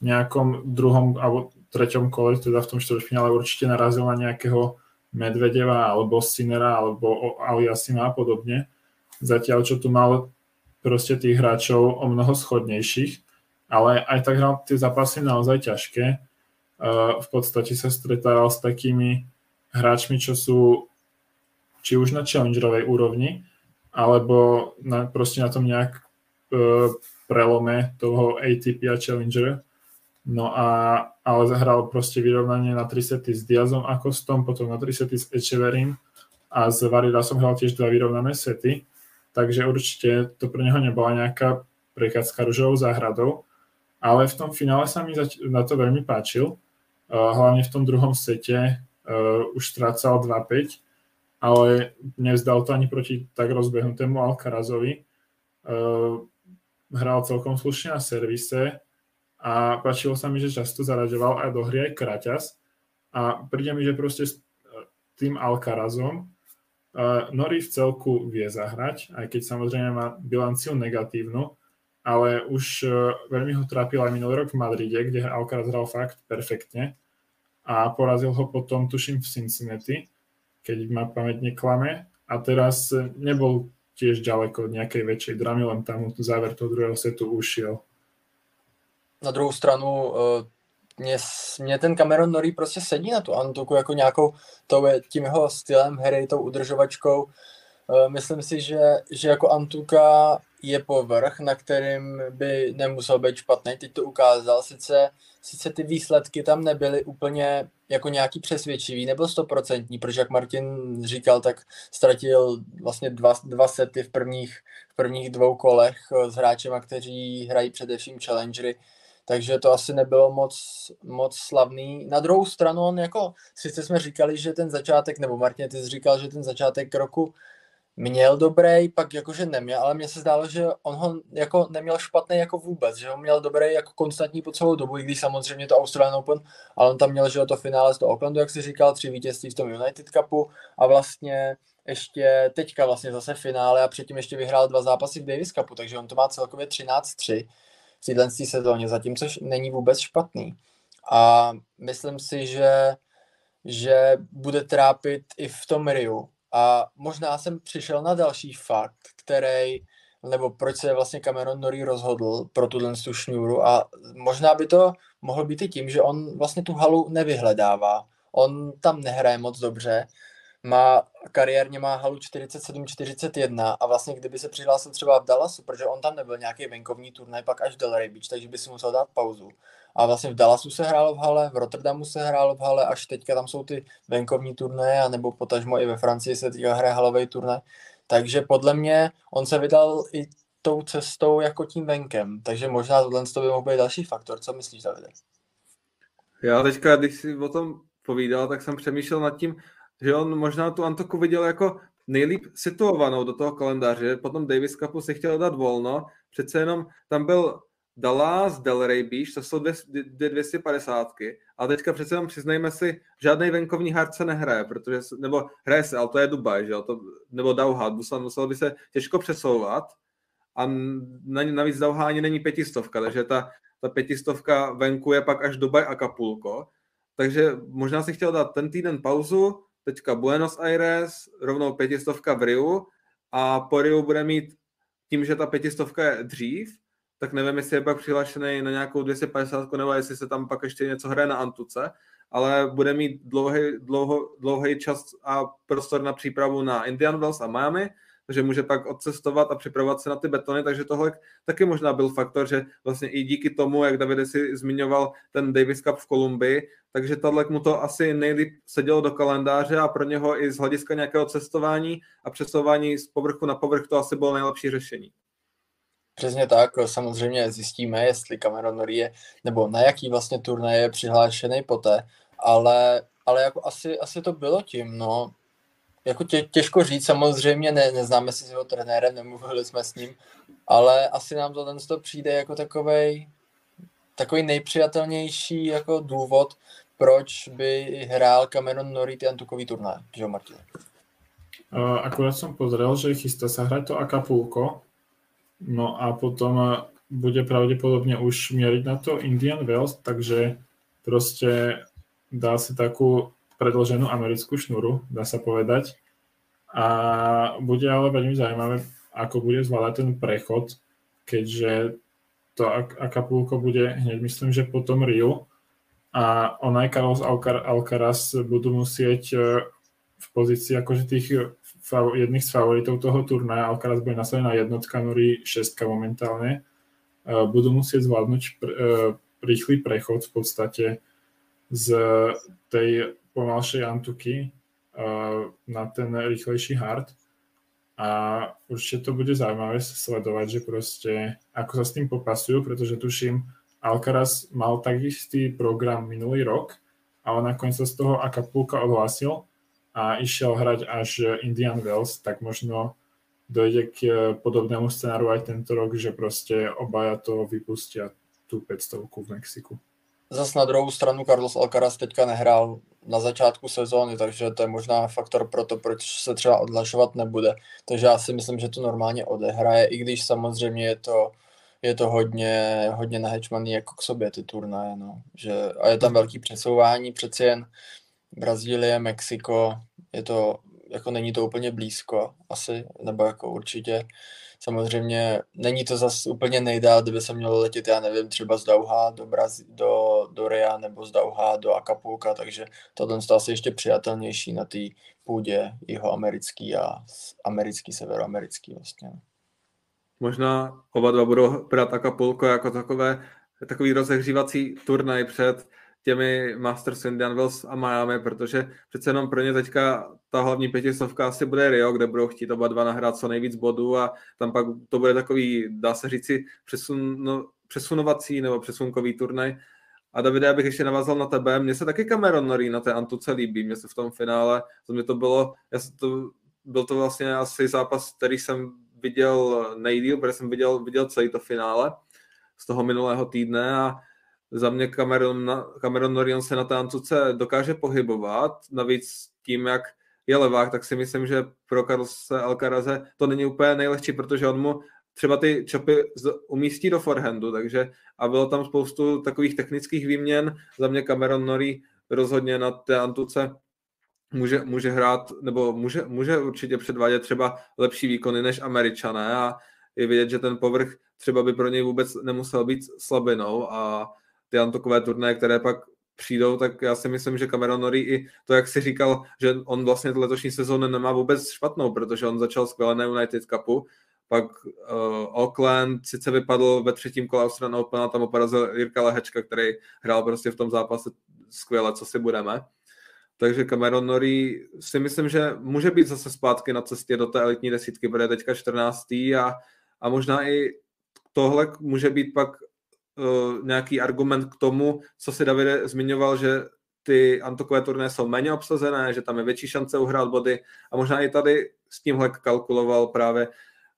nejakom druhom alebo treťom kole, teda v tom štvrťfinále určite narazil na nejakého Medvedeva alebo Sinera alebo Aliasima a podobne. Zatiaľ, čo tu mal proste tých hráčov o mnoho schodnejších, ale aj tak hral tie zápasy naozaj ťažké. V podstate sa stretával s takými hráčmi, čo sú či už na challengerovej úrovni, alebo na, proste na tom nejak uh, prelome toho ATP a Challenger. No a, ale zahral proste vyrovnanie na 3 sety s Diazom a Kostom, potom na 3 sety s Echeverim a s Varidasom hral tiež dva vyrovnané sety, takže určite to pre neho nebola nejaká prechádzka ružovou záhradou, ale v tom finále sa mi na to veľmi páčil, uh, hlavne v tom druhom sete uh, už strácal 2-5 ale nevzdal to ani proti tak rozbehnutému Alcarazovi. Uh, hral celkom slušne na servise a páčilo sa mi, že často zaraďoval aj do hry aj Kraťas a príde mi, že proste s tým Alcarazom uh, Nori v celku vie zahrať, aj keď samozrejme má bilanciu negatívnu, ale už uh, veľmi ho trápil aj minulý rok v Madride, kde Alcaraz hral fakt perfektne a porazil ho potom, tuším, v Cincinnati keď ma pamäť neklame. A teraz nebol tiež ďaleko od nejakej väčšej dramy, len tam záver toho druhého setu ušiel. Na druhou stranu, mě, mě ten Cameron Norrie prostě sedí na tu Antuku jako nějakou tou, tím jeho stylem hry, tou udržovačkou. Myslím si, že, že jako Antuka je povrch, na kterým by nemusel být špatný. Teď to ukázal, sice, sice ty výsledky tam nebyly úplně jako nějaký přesvědčivý, nebyl stoprocentní, protože jak Martin říkal, tak ztratil vlastně dva, dva sety v prvních, v prvních dvou kolech s hráčema, kteří hrají především challengery, takže to asi nebylo moc, moc slavný. Na druhou stranu on jako, sice jsme říkali, že ten začátek, nebo Martin, ty jsi říkal, že ten začátek roku měl dobrý, pak jakože neměl, ale mně se zdálo, že on ho jako neměl špatný jako vůbec, že ho měl dobrý jako konstantní po celou dobu, i když samozřejmě to Australian Open, ale on tam měl, že to finále z toho Aucklandu, jak si říkal, tři vítězství v tom United Cupu a vlastně ještě teďka vlastně zase finále a předtím ještě vyhrál dva zápasy v Davis Cupu, takže on to má celkově 13-3 v téhle sezóně, zatím, což není vůbec špatný. A myslím si, že, že bude trápit i v tom Riu, a možná jsem přišel na další fakt, který, nebo proč se vlastně Cameron Norrie rozhodl pro tuhle tu šňůru a možná by to mohlo být i tím, že on vlastně tu halu nevyhledává. On tam nehraje moc dobře, má kariérně má halu 47-41 a vlastně kdyby se přihlásil třeba v Dallasu, protože on tam nebyl nějaký venkovní turnaj, pak až Delray Beach, takže by si musel dát pauzu. A vlastně v Dallasu se hrálo v hale, v Rotterdamu se hrálo v hale, až teďka tam jsou ty venkovní turnaje, nebo potažmo i ve Francii se teďka hraje halový turnaj. Takže podle mě on se vydal i tou cestou jako tím venkem, takže možná tohle by mohl být další faktor. Co myslíš, Davide? Já teďka, když si o tom povídal, tak jsem přemýšlel nad tím, že on možná tu Antoku viděl jako nejlíp situovanou do toho kalendáře. Potom Davis Cupu si chtěl dát volno, přece jenom tam byl Dallas, Delray Beach, to jsou dvě, dvě 250. A teďka přece jenom přiznejme si, žádný venkovní hardce nehraje, protože, nebo hraje se, ale to je Dubaj, že jo, to, nebo Dauha, musel, musel by se těžko přesouvat a na, navíc Dauha ani není pětistovka, takže ta, ta pětistovka venku je pak až Dubaj a Kapulko, takže možná si chtěl dát ten týden pauzu, teďka Buenos Aires, rovnou pětistovka v Riu a po Riu bude mít tím, že ta pětistovka je dřív, tak nevím, jestli je pak přihlášený na nějakou 250, nebo jestli se tam pak ještě něco hraje na Antuce, ale bude mít dlouhý, dlouho, dlouhý čas a prostor na přípravu na Indian Wells a Miami, takže může pak odcestovat a připravovat se na ty betony, takže tohle taky možná byl faktor, že vlastně i díky tomu, jak Davide si zmiňoval ten Davis Cup v Kolumbii, takže tohle mu to asi nejlíp sedělo do kalendáře a pro něho i z hlediska nějakého cestování a přesouvání z povrchu na povrch to asi bylo nejlepší řešení. Přesně tak, samozřejmě zjistíme, jestli Cameron je, nebo na jaký vlastně turnaj je přihlášený poté, ale, ale jako asi, asi to bylo tím, no. Jako tě, těžko říct, samozřejmě ne, neznáme si s jeho trenérem, nemluvili jsme s ním, ale asi nám to ten to přijde jako takovej, takový nejpřijatelnější jako důvod, proč by hrál Cameron Norrie ty antukový turnaj, že Martin? Uh, akurát som pozrel, že chystá sa hrať to Acapulco, no a potom bude pravdepodobne už mieriť na to Indian Wells, takže proste dá si takú predloženú americkú šnuru, dá sa povedať. A bude ale veľmi zaujímavé, ako bude zvládať ten prechod, keďže to Acapulco bude hneď, myslím, že potom Rio a on aj Carlos Alcaraz budú musieť e, v pozícii akože tých jedných z favoritov toho turnaja, Alcaraz bude nastavená jednotka, Nuri šestka momentálne, e, budú musieť zvládnuť e, rýchly prechod v podstate z tej pomalšej Antuky na ten rýchlejší hard a určite to bude zaujímavé sledovať, že proste ako sa s tým popasujú, pretože tuším, Alcaraz mal takistý program minulý rok a on nakoniec sa z toho Acapulca odhlásil a išiel hrať až Indian Wells, tak možno dojde k podobnému scenáru aj tento rok, že proste obaja to vypustia tú 500 v Mexiku. Zas na druhou stranu Carlos Alcaraz teďka nehrál na začátku sezóny, takže to je možná faktor pro to, proč se třeba odlašovat nebude. Takže já si myslím, že to normálně odehraje, i když samozřejmě je to je to hodně, hodně nahečmaný jako k sobě ty turnaje, no. Že, a je tam velký přesouvání, přeci jen Brazílie, Mexiko, je to, jako není to úplně blízko asi, nebo jako určitě. Samozřejmě není to zase úplně nejdál, kdyby se mělo letět, já nevím, třeba z Dauha do, Brazí, do, do Ria nebo z Dauha do Acapulca, takže tohle stalo se ještě přijatelnější na té půdě jeho americký a americký, severoamerický vlastně. Možná oba dva budou brát Acapulco jako takové, takový rozehřívací turnaj před těmi Masters Indian Wells a Miami, protože přece jenom pro ně teďka ta hlavní pětistovka asi bude Rio, kde budou chtít oba dva nahrát co nejvíc bodů a tam pak to bude takový, dá se říci, přesun, no, přesunovací nebo přesunkový turnaj. A Davide, abych ještě navázal na tebe, mně se taky Cameron Norrie na té Antuce líbí, mně se v tom finále, to mě to bylo, já to, byl to vlastně asi zápas, který jsem viděl nejdíl, protože jsem viděl, viděl celý to finále z toho minulého týdne a za mě Cameron, Cameron Norion se na té Antuce dokáže pohybovat, navíc tím, jak je levák, tak si myslím, že pro Carlose Alcaraze to není úplně nejlehčí, protože on mu třeba ty čopy umístí do forehandu, takže a bylo tam spoustu takových technických výměn. Za mě Cameron Nori rozhodně na té Antuce může, může hrát, nebo může, může určitě předvádět třeba lepší výkony než američané a je vidět, že ten povrch třeba by pro něj vůbec nemusel být slabinou a ty antokové turné, které pak přijdou, tak já si myslím, že Cameron Norrie i to, jak si říkal, že on vlastně letošní sezónu nemá vůbec špatnou, protože on začal skvěle na United Cupu, pak uh, Auckland sice vypadl ve třetím kole Australian Open a tam porazil Jirka Lehečka, který hrál prostě v tom zápase skvěle, co si budeme. Takže Cameron Norrie si myslím, že může být zase zpátky na cestě do té elitní desítky, bude teďka 14. a, a možná i tohle může být pak uh, nějaký argument k tomu, co si Davide zmiňoval, že ty antokové turné jsou méně obsazené, že tam je větší šance uhrát body a možná i tady s tímhle kalkuloval právě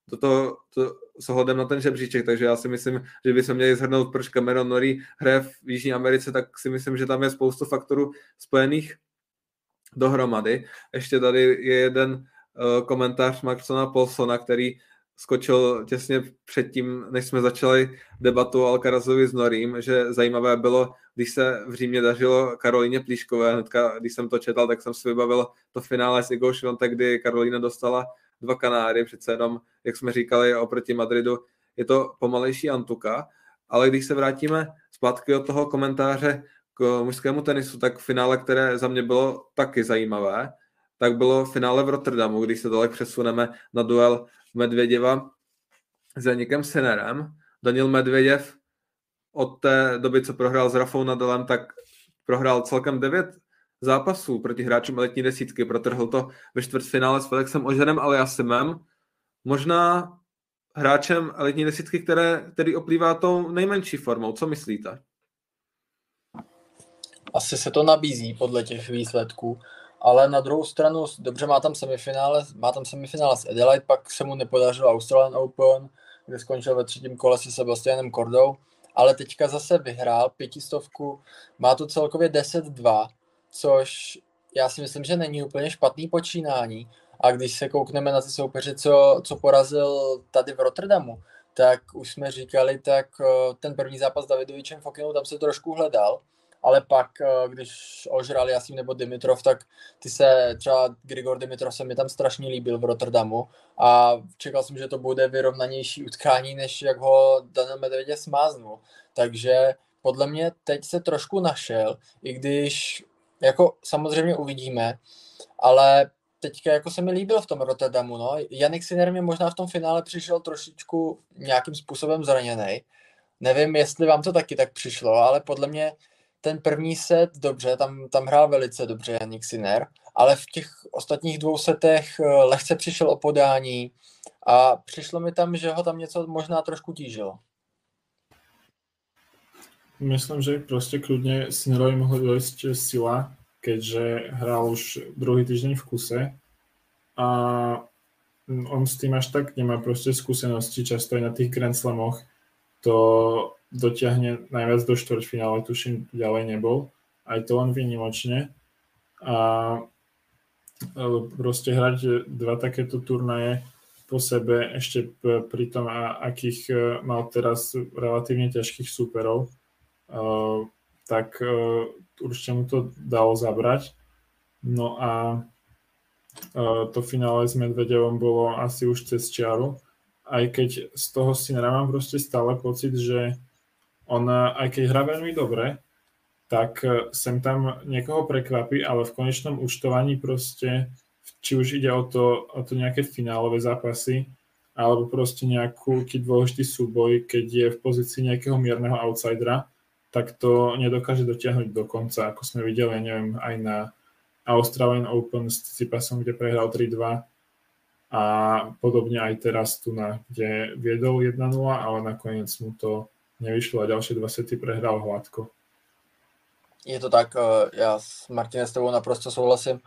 do toho, to, s ohledem na ten žebříček, takže já si myslím, že by se měli zhrnout, proč Cameron Norrie hraje v Jižní Americe, tak si myslím, že tam je spoustu faktorů spojených dohromady. Ještě tady je jeden uh, komentář Maxona Polsona, který skočil těsně předtím, než jsme začali debatu o Alcarazovi s Norím, že zajímavé bylo, když se v Římě dařilo Karolíně Plíškové, hnedka, když jsem to četl, tak jsem si vybavil to finále s Igou Švonte, kdy Karolína dostala dva kanáry, přece jenom, jak jsme říkali, oproti Madridu je to pomalejší Antuka, ale když se vrátíme zpátky od toho komentáře k mužskému tenisu, tak finále, které za mě bylo taky zajímavé, tak bylo finále v Rotterdamu, když se dalek přesuneme na duel Medvěděva s Janikem Sinerem. Daniel Medvěděv od té doby, co prohrál s Rafou Nadalem, tak prohrál celkem devět zápasů proti hráčům elitní desítky. Protrhl to ve čtvrtfinále s Felixem Oženem Aliasimem. Možná hráčem elitní desítky, které, který oplývá tou nejmenší formou. Co myslíte? asi se to nabízí podle těch výsledků, ale na druhou stranu, dobře má tam semifinále, má tam semifinále s Adelaide, pak se mu nepodařilo Australian Open, kde skončil ve třetím kole se Sebastianem Kordou, ale teďka zase vyhrál pětistovku, má to celkově 10-2, což já si myslím, že není úplně špatný počínání. A když se koukneme na ty soupeře, co, co porazil tady v Rotterdamu, tak už jsme říkali, tak eh, ten první zápas s Davidovičem Fokinu, tam se trošku hledal, ale pak, eh, když ožral Jasím nebo Dimitrov, tak ty se třeba Grigor Dimitrov se mi tam strašně líbil v Rotterdamu a čekal jsem, že to bude vyrovnanější utkání, než jak ho Daniel Medveděv smáznul. Takže podle mě teď se trošku našel, i když jako samozřejmě uvidíme, ale teďka jako se mi líbil v tom Rotterdamu, no. Janik Sinner mi možná v tom finále přišel trošičku nějakým způsobem zraněný. Nevím, jestli vám to taky tak přišlo, ale podle mě ten první set, dobře, tam, tam hrál velice dobře Janik Sinner, ale v těch ostatních dvou setech eh, lehce přišel o podání a přišlo mi tam, že ho tam něco možná trošku tížilo. Myslím, že prostě kludně Sinnerovi mohla dojít sila, keďže hral už druhý týždeň v kuse a on s tým až tak nemá prostě skúsenosti, často aj na tých Grand Slamoch to dotiahne najviac do štvrťfinále, tuším, ďalej nebol. Aj to len výnimočne. A e, proste hrať dva takéto turnaje po sebe, ešte pri tom, akých e, mal teraz relatívne ťažkých súperov, e, tak určite mu to dalo zabrať. No a to finále s Medvedevom bolo asi už cez čiaru, aj keď z toho si mám proste stále pocit, že on aj keď hrá veľmi dobre, tak e, sem tam niekoho prekvapí, ale v konečnom účtovaní proste, či už ide o to, o to nejaké finálové zápasy, alebo proste nejaký dôležitý súboj, keď je v pozícii nejakého mierneho outsidera, tak to nedokáže dotiahnuť do konca, ako sme videli, neviem, aj na Australian Open s Tsitsipasom, kde prehral 3-2 a podobne aj teraz tu na, kde viedol 1-0, ale nakoniec mu to nevyšlo a ďalšie dva sety prehrál hladko. Je to tak, eh, já s Martinem s tebou naprosto souhlasím.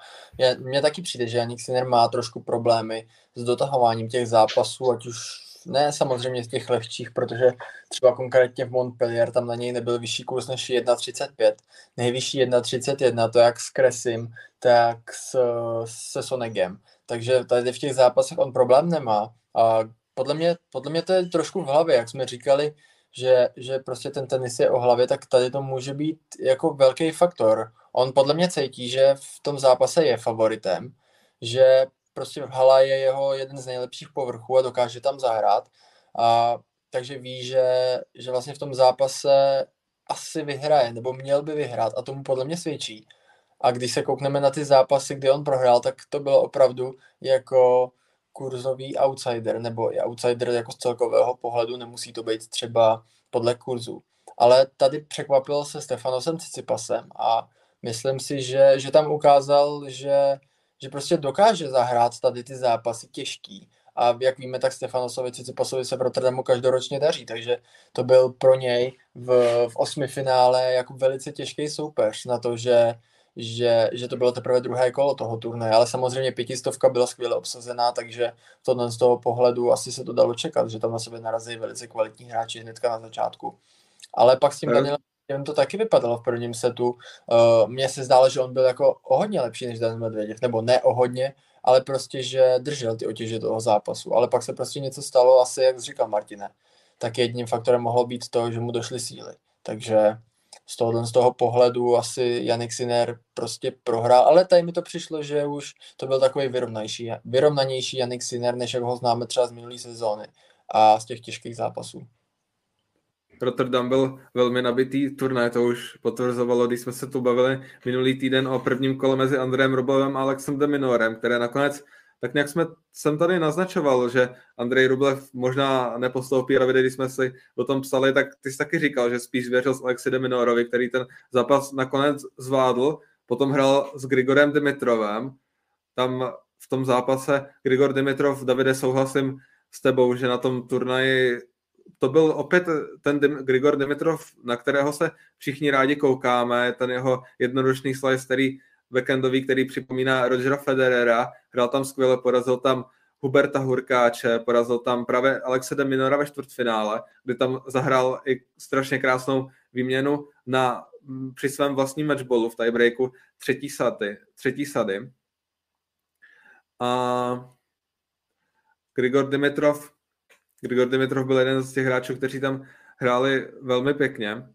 Mně taky přijde, že Janik Sinner má trošku problémy s dotahováním těch zápasů, ať už ne samozřejmě z těch lehčích, protože třeba konkrétně v Montpellier tam na něj nebyl vyšší kurz než 1,35. Nejvyšší 1,31, to jak s Kresim, tak s, se Sonegem. Takže tady v těch zápasech on problém nemá. A podle mě, podle mě to je trošku v hlavě, jak jsme říkali, že, že prostě ten tenis je o hlavě, tak tady to může být jako velký faktor. On podle mě cítí, že v tom zápase je favoritem, že prostě hala je jeho jeden z nejlepších povrchů a dokáže tam zahrát. A takže ví, že, že vlastně v tom zápase asi vyhraje, nebo měl by vyhrát a tomu podle mě svědčí. A když se koukneme na ty zápasy, kdy on prohrál, tak to bylo opravdu jako kurzový outsider, nebo i outsider jako z celkového pohledu, nemusí to být třeba podle kurzu. Ale tady překvapil se Stefanosem Cicipasem a myslím si, že, že tam ukázal, že, že prostě dokáže zahrát tady ty zápasy těžký. A jak víme, tak Stefanosovi Cicipasovi se v Rotterdamu každoročně daří, takže to byl pro něj v, v osmi finále jako velice těžký soupeř na to, že že, že to bylo teprve druhé kolo toho turnaje, ale samozřejmě pětistovka byla skvěle obsazená, takže to z toho pohledu asi se to dalo čekat, že tam na sebe narazí velice kvalitní hráči hnedka na začátku. Ale pak s tím Danielem to taky vypadalo v prvním setu. Uh, Mně se zdálo, že on byl jako o hodně lepší než Daniel Medveděv, nebo ne o hodně, ale prostě, že držel ty otěže toho zápasu. Ale pak se prostě něco stalo, asi jak říkal Martine, tak jedním faktorem mohlo být to, že mu došly síly. Takže z toho, z toho pohledu asi Janik Sinner prostě prohrál, ale tady mi to přišlo, že už to byl takový vyrovnanější, vyrovnanější Janik Sinner, než jak ho známe třeba z minulé sezóny a z těch těžkých zápasů. Rotterdam byl velmi nabitý turnaj, to už potvrzovalo, když jsme se tu bavili minulý týden o prvním kole mezi Andrejem Rublovem a Alexem Deminorem, které nakonec tak nějak jsme, jsem tady naznačoval, že Andrej Rublev možná nepostoupí, ale když jsme si o tom psali, tak ty jsi taky říkal, že spíš věřil s Alexi Deminorovi, který ten zápas nakonec zvládl, potom hrál s Grigorem Dimitrovem, tam v tom zápase Grigor Dimitrov, Davide, souhlasím s tebou, že na tom turnaji to byl opět ten Dim, Grigor Dimitrov, na kterého se všichni rádi koukáme, ten jeho jednodušný slice, který backendový, který připomíná Rogera Federera, hrál tam skvěle, porazil tam Huberta Hurkáče, porazil tam právě Alexe de Minora ve čtvrtfinále, kdy tam zahrál i strašně krásnou výměnu na, při svém vlastním matchballu v tiebreaku třetí sady, třetí sady. a Grigor Dimitrov. Grigor Dimitrov byl jeden z těch hráčů, kteří tam hráli velmi pěkně.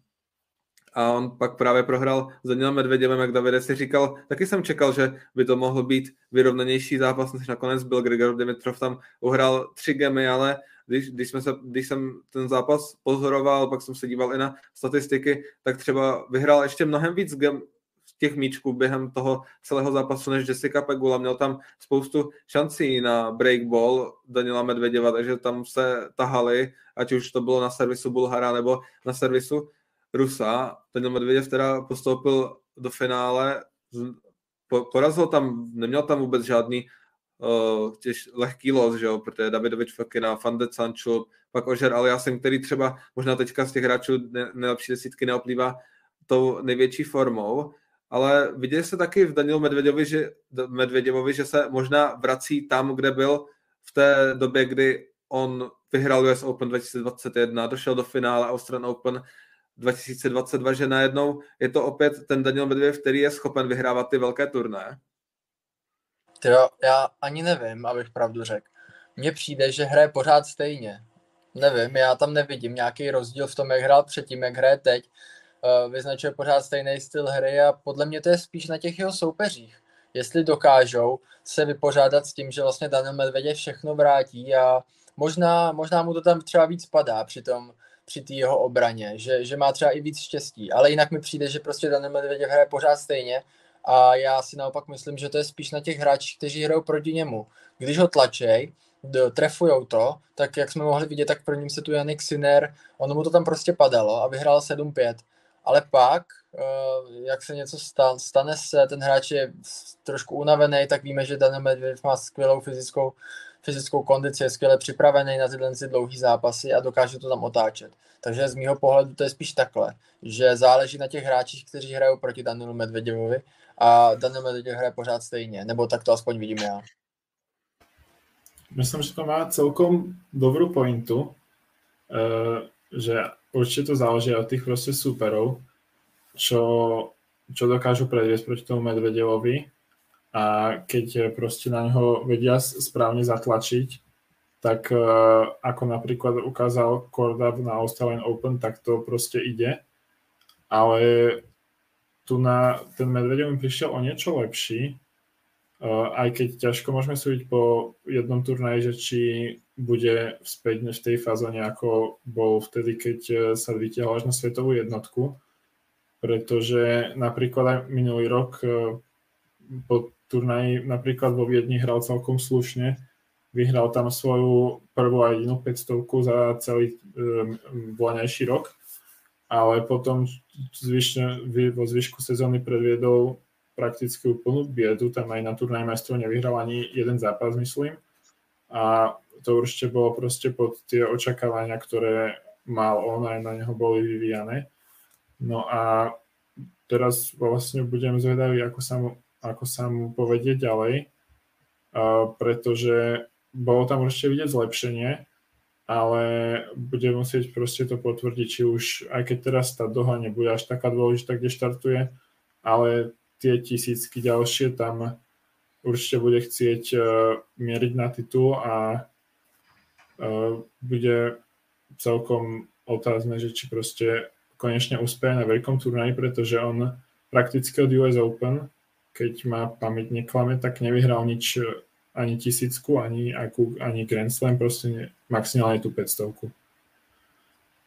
A on pak právě prohrál s Danielem Medvěděvem, jak Davide si říkal, taky jsem čekal, že by to mohl být vyrovnanější zápas, než nakonec byl Grigor Dimitrov tam uhrál tři gemy, ale když, když, jsme se, když jsem ten zápas pozoroval, pak jsem se díval i na statistiky, tak třeba vyhrál ještě mnohem víc gem, těch míčků během toho celého zápasu než Jessica Pegula. Měl tam spoustu šancí na breakball Daniela Medvěděva, takže tam se tahali, ať už to bylo na servisu Bulhara nebo na servisu Rusa. Daniel Medvěděv teda postoupil do finále, porazil tam, neměl tam vůbec žádný uh, těž, lehký los, že jo, protože Davidovič Fokina, Fandet Sancho, pak Ožer Aliasen, který třeba možná teďka z těch hráčů nejlepší desítky neoplývá tou největší formou, ale viděli se taky v Danielu Medveděvovi, že, Medveděvovi, že se možná vrací tam, kde byl v té době, kdy on vyhrál US Open 2021, došel do finále Australian Open 2022, že najednou je to opět ten Daniel Medveděv, který je schopen vyhrávat ty velké turné. Jo, já ani nevím, abych pravdu řekl. Mně přijde, že hraje pořád stejně. Nevím, já tam nevidím nějaký rozdíl v tom, jak hrál předtím, jak hraje teď. Uh, vyznačuje pořád stejný styl hry a podle mě to je spíš na těch jeho soupeřích. Jestli dokážou se vypořádat s tím, že vlastně Daniel Medveděv všechno vrátí a možná, možná mu to tam třeba víc padá při tom, při té jeho obraně, že, že má třeba i víc štěstí, ale jinak mi přijde, že prostě Daniel Medveděv hraje pořád stejně a já si naopak myslím, že to je spíš na těch hráčích, kteří hrajou proti němu. Když ho tlačej, trefujou to, tak jak jsme mohli vidět, tak v prvním setu Janik Sinner, ono mu to tam prostě padalo a vyhrál 7-5. Ale pak, eh, jak se něco stane se, ten hráč je trošku unavený, tak víme, že Daniel Medvedev má skvělou fyzickou, fyzickou kondici, je skvěle připravený na tyhle dlouhé zápasy a dokáže to tam otáčet. Takže z mýho pohledu to je spíš takhle, že záleží na těch hráčích, kteří hrajou proti Danielu Medveděvovi a Daniel Medveděv hraje pořád stejně, nebo tak to aspoň vidím já. Myslím, že to má celkom dobrou pointu, eh, že určite to záleží od tých proste superov, čo, čo dokážu predviesť proti tomu Medvedevovi a keď proste na neho vedia správne zatlačiť, tak uh, ako napríklad ukázal Korda na Australian Open, tak to proste ide. Ale tu na ten Medvedev mi prišiel o niečo lepší, uh, aj keď ťažko môžeme súdiť po jednom turnaji, že či bude späť v tej fazóne, ako bol vtedy, keď sa vytiahol až na svetovú jednotku, pretože napríklad aj minulý rok po turnaji napríklad vo Viedni hral celkom slušne, vyhral tam svoju prvú a jedinú 500 za celý um, voľnejší rok, ale potom zvyšne, vo zvyšku sezóny predviedol prakticky úplnú biedu, tam aj na turnaji majstrov nevyhral ani jeden zápas, myslím. A to určite bolo proste pod tie očakávania, ktoré mal on, aj na neho boli vyvíjane. No a teraz vlastne budem zvedavý, ako sa mu, ako sa mu povedie ďalej, uh, pretože bolo tam určite vidieť zlepšenie, ale bude musieť proste to potvrdiť, či už, aj keď teraz tá doha nebude až taká dôležitá, kde štartuje, ale tie tisícky ďalšie tam určite bude chcieť uh, mieriť na titul a bude celkom otázne, že či proste konečne úspeje na veľkom turnaji, pretože on prakticky od US Open, keď má pamäť neklame, tak nevyhral nič ani tisícku, ani, ani Grand Slam, prostě ne, maximálně tu 500.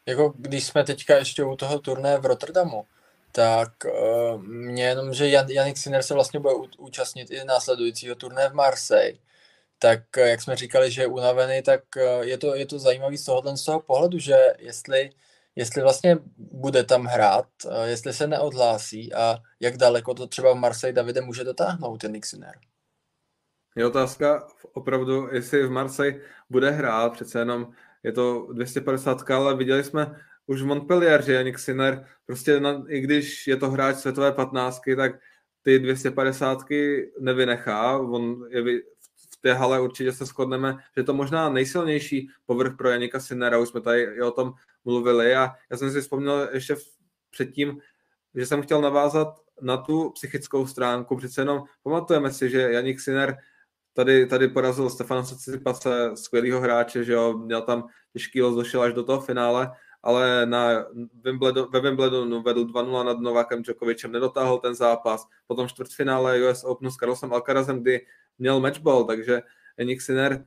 Jako když jsme teďka ještě u toho turné v Rotterdamu, tak uh, mě jenom, že Jan, Janik Sinner se vlastně bude účastnit i následujícího turné v Marseille tak eh, jak jsme říkali, že je unavený, tak eh, je to, je to zajímavý z tohohle z toho pohledu, že jestli, jestli vlastně bude tam hrát, jestli se neodhlásí a jak daleko to třeba v Marseille Davide může dotáhnout ten Xiner. Je otázka opravdu, jestli v Marseille bude hrát, přece jenom je to 250, ale viděli jsme už v Montpellier, že Janik Sinner, prostě na, i když je to hráč světové 15, tak ty 250 nevynechá, on je té hale určitě se shodneme, že to možná nejsilnější povrch pro Janika Sinnera, už jsme tady i o tom mluvili. A já jsem si vzpomněl ještě předtím, že jsem chtěl navázat na tu psychickou stránku, přece jenom pamatujeme si, že Janik Sinner tady, tady porazil Stefana Sicipase, skvělého hráče, že jo, měl tam těžký los, došel až do toho finále, ale na Wimbledon, ve Wimbledonu vedl 2-0 nad Novákem Djokovicem, nedotáhl ten zápas, potom čtvrtfinále US Openu s Carlosem Alcarazem, kdy měl matchball, takže Enik Sinner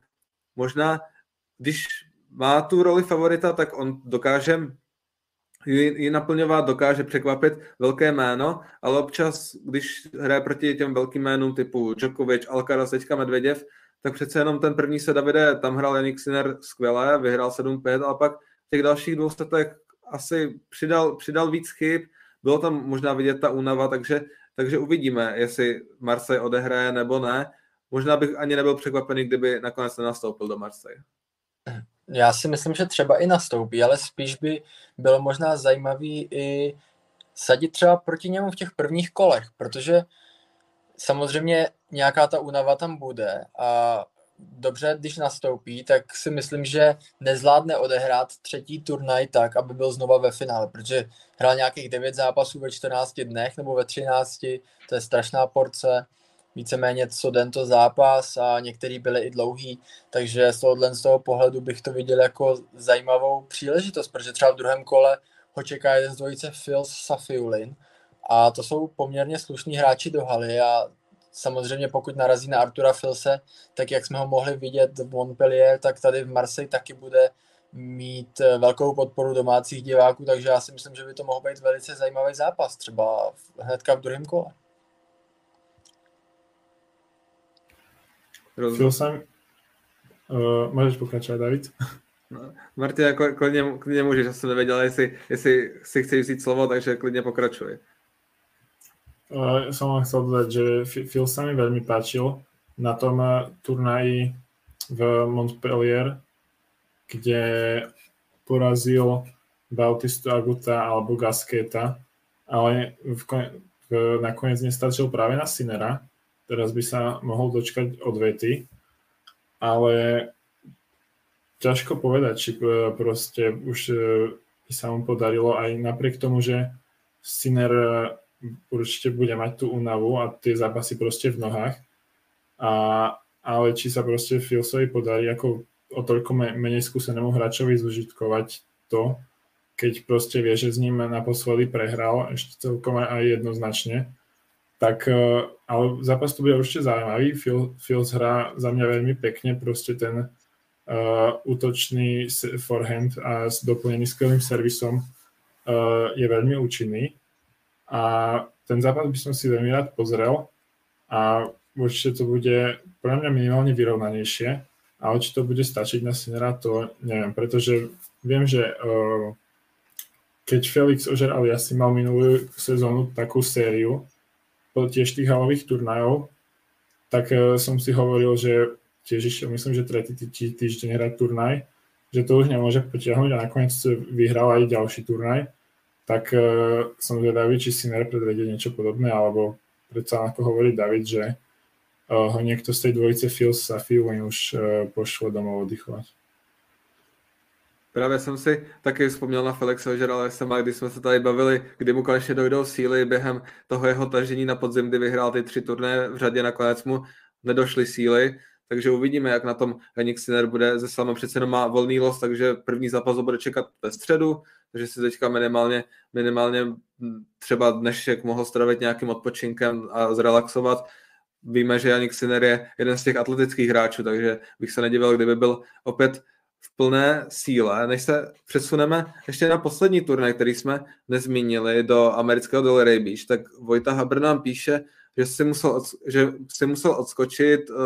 možná, když má tu roli favorita, tak on dokáže ji naplňovat, dokáže překvapit velké jméno, ale občas, když hraje proti těm velkým jménům typu Djokovic, Alcaraz, teďka Medveděv, tak přece jenom ten první se Davide, tam hrál Janik Sinner skvěle, vyhrál 7-5, ale pak v těch dalších dvou setech asi přidal, přidal víc chyb, bylo tam možná vidět ta únava, takže, takže uvidíme, jestli Marseille odehraje nebo ne. Možná bych ani nebyl překvapený, kdyby nakonec nenastoupil do Marseille. Já si myslím, že třeba i nastoupí, ale spíš by bylo možná zajímavý i sadit třeba proti němu v těch prvních kolech, protože samozřejmě nějaká ta únava tam bude a dobře, když nastoupí, tak si myslím, že nezvládne odehrát třetí turnaj tak, aby byl znova ve finále, protože hrál nějakých 9 zápasů ve 14 dnech nebo ve 13, to je strašná porce víceméně co den to zápas a některý byly i dlouhý, takže z tohohle z toho pohledu bych to viděl jako zajímavou příležitost, protože třeba v druhém kole ho čeká jeden z dvojice Phil Safiulin a to jsou poměrně slušní hráči do haly a samozřejmě pokud narazí na Artura Filse, tak jak jsme ho mohli vidět v Montpellier, tak tady v Marseille taky bude mít velkou podporu domácích diváků, takže já si myslím, že by to mohl být velice zajímavý zápas, třeba hnedka v druhém kole. Rozumím. jsem... Uh, můžeš pokračovat, David? No, Martin, jako, klidně, klidně můžeš, já jsem nevěděl, jestli, jestli si chceš vzít slovo, takže klidně pokračuj. Uh, som vám chcel dodať, že Phil sa mi veľmi páčil na tom eh, turnaji v Montpellier, kde porazil Bautistu Aguta alebo Gasketa, ale v, v, nakoniec nestačil práve na Sinera, teraz by sa mohol dočkať odvety, ale ťažko povedať, či e, proste už e, by sa mu podarilo aj napriek tomu, že Sinner e, určite bude mať tú únavu a tie zápasy proste v nohách, a, ale či sa proste Filsovi podarí ako o toľko menej skúsenému hráčovi zužitkovať to, keď proste vie, že s ním naposledy prehral ešte celkom aj jednoznačne, tak e, ale zápas to bude určite zaujímavý. Phil, Fields hrá za mňa veľmi pekne, proste ten uh, útočný forehand a s doplnený skvelým servisom uh, je veľmi účinný. A ten zápas by som si veľmi rád pozrel a určite to bude pre mňa minimálne vyrovnanejšie, ale či to bude stačiť na Sinera, to neviem, pretože viem, že uh, keď Felix Ožer Aliasi mal minulú sezónu takú sériu, tiež tých halových turnajov, tak uh, som si hovoril, že tiež išiel, myslím, že tretí tý, týždeň hrať turnaj, že to už nemôže potiahnuť a nakoniec vyhral aj ďalší turnaj, tak uh, som zvedavý, či si predvedie niečo podobné, alebo predsa ako hovorí David, že uh, ho niekto z tej dvojice Phil Phil už uh, pošlo domov oddychovať. Právě jsem si taky vzpomněl na Felixe Ožerala sama, když jsme se tady bavili, kdy mu konečně dojdou síly během toho jeho tažení na podzim, kdy vyhrál ty tři turné v řadě, nakonec mu nedošly síly, takže uvidíme, jak na tom Henik Sinner bude. Ze sama přece jenom má volný los, takže první zápas ho bude čekat ve středu, takže si teďka minimálně, minimálně třeba dnešek mohl stravit nějakým odpočinkem a zrelaxovat. Víme, že Janik Sinner je jeden z těch atletických hráčů, takže bych se nedivil, kdyby byl opět v plné síle, než se přesuneme ještě na poslední turnaj, který jsme nezmínili do amerického Delray Beach, tak Vojta Habr nám píše, že si musel, že si musel odskočit uh,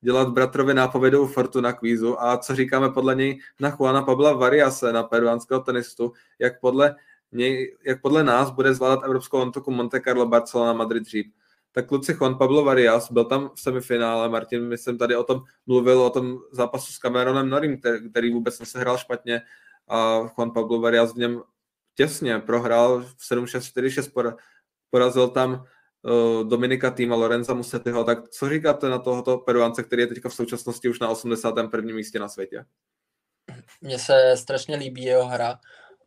dělat bratrovi nápovědu Fortuna kvízu. A co říkáme podle něj na Juana Pabla Variase, na peruánského tenistu, jak podle, něj, jak podle nás bude zvládat evropskou ontoku Monte Carlo, Barcelona, Madrid dřív tak kluci Juan Pablo Varias byl tam v semifinále, Martin, my jsem tady o tom mluvil, o tom zápasu s Cameronem Norim, který vůbec nesehrál špatně a Juan Pablo Varias v něm těsně prohrál v 7-6, 4-6, porazil tam uh, Dominika Týma, Lorenza Musetyho, tak co říkáte na tohoto peruance, který je teďka v současnosti už na 81. místě na světě? Mně se strašně líbí jeho hra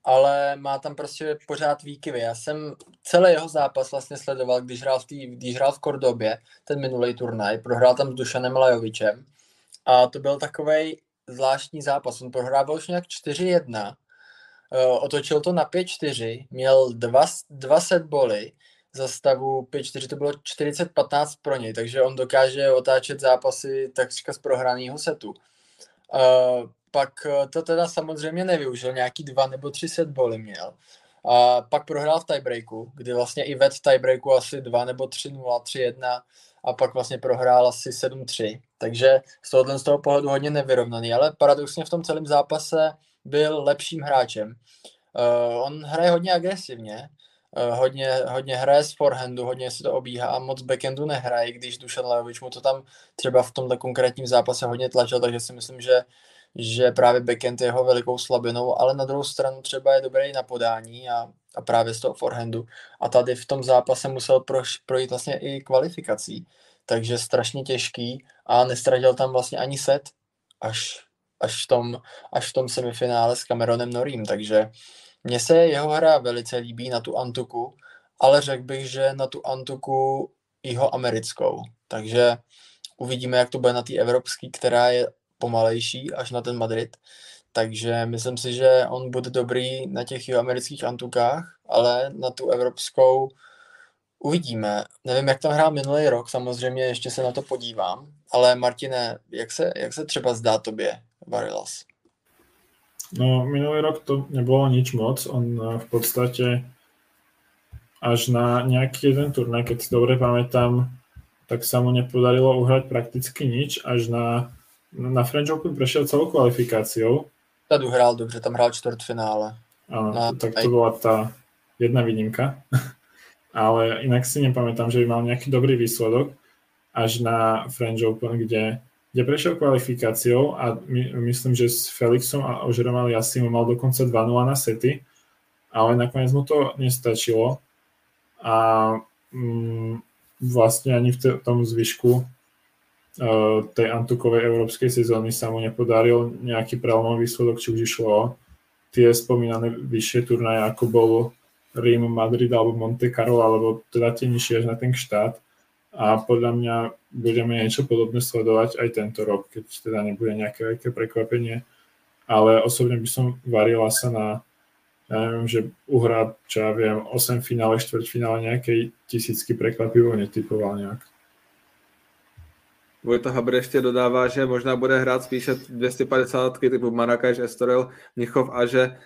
ale má tam prostě pořád výkyvy. Já jsem celý jeho zápas vlastně sledoval, když hrál v, tý, když hrál v Kordobě, ten minulý turnaj, prohrál tam s Dušanem Lajovičem a to byl takový zvláštní zápas. On prohrával už nějak 4-1, eh, otočil to na 5-4, měl dva, dva set boly, za stavu 5-4 to bylo 40-15 pro něj, takže on dokáže otáčet zápasy takřka z prohraného setu. Uh, pak eh, to teda samozřejmě nevyužil, nějaký dva nebo tři set boly měl. A pak prohrál v tiebreaku, kdy vlastně i ved v tiebreaku asi 2 nebo 3-0, 3-1 a pak vlastně prohrál asi 7-3. Takže z tohohle z toho pohledu hodně nevyrovnaný, ale paradoxně v tom celém zápase byl lepším hráčem. Uh, on hraje hodně agresivně, uh, hodně, hodně hraje z forehandu, hodně si to obíhá a moc backhandu nehraje, když Dušan Lejovič mu to tam třeba v tomto konkrétním zápase hodně tlačil, takže si myslím, že že právě backend je jeho velikou slabinou, ale na druhou stranu třeba je dobrý na podání a, a právě z toho forehandu. A tady v tom zápase musel proš, projít vlastně i kvalifikací, takže strašně těžký a nestratil tam vlastně ani set až, až, v, tom, až v tom semifinále s Cameronem Norím, takže mně se jeho hra velice líbí na tu Antuku, ale řekl bych, že na tu Antuku jeho americkou, takže uvidíme, jak to bude na té evropské, která je pomalejší až na ten Madrid. Takže myslím si, že on bude dobrý na těch amerických antukách, ale na tu evropskou uvidíme. Nevím, jak tam hrál minulý rok, samozřejmě ještě se na to podívám, ale Martine, jak se, jak se třeba zdá tobě Varilas? No, minulý rok to nebylo nič moc. On eh, v podstatě až na nějaký jeden turnaj, keď si dobre pamätám, tak sa mu nepodarilo uhrať prakticky nič, až na na French Open prešiel celou kvalifikáciou. Tady hrál dobře, tam hrál čtvrtfinále. Áno, na, tak to bola tá jedna výnimka. Ale inak si nepamätám, že by mal nejaký dobrý výsledok až na French Open, kde, kde prešiel kvalifikáciou a my, myslím, že s Felixom a Ožerom Aliasim mal dokonca 2-0 na sety, ale nakoniec mu to nestačilo a mm, vlastne ani v tom zvyšku tej Antukovej európskej sezóny sa mu nepodaril nejaký prelomový výsledok, či už išlo tie spomínané vyššie turnaje, ako bol Rím, Madrid alebo Monte Carlo, alebo teda tie nižšie až na ten štát. A podľa mňa budeme niečo podobné sledovať aj tento rok, keď teda nebude nejaké veľké prekvapenie. Ale osobne by som varila sa na ja neviem, že uhrá, čo ja viem, 8 finále, 4 finále nejakej tisícky prekvapivo netypoval nejak. Vojta Habr ještě dodává, že možná bude hrát spíše 250 typu Marrakeš, Estoril, Mnichov a že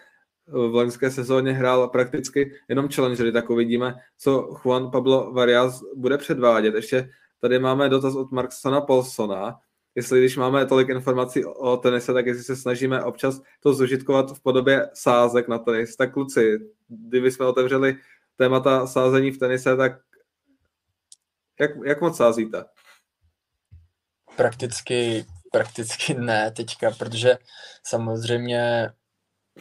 v loňské sezóně hrál prakticky jenom challengery, tak uvidíme, co Juan Pablo Varias bude předvádět. Ještě tady máme dotaz od Marksona Polsona, jestli když máme tolik informací o tenise, tak jestli se snažíme občas to zužitkovat v podobě sázek na tenis. Tak kluci, kdyby jsme otevřeli témata sázení v tenise, tak jak, jak moc sázíte? Prakticky, prakticky ne teďka, protože samozřejmě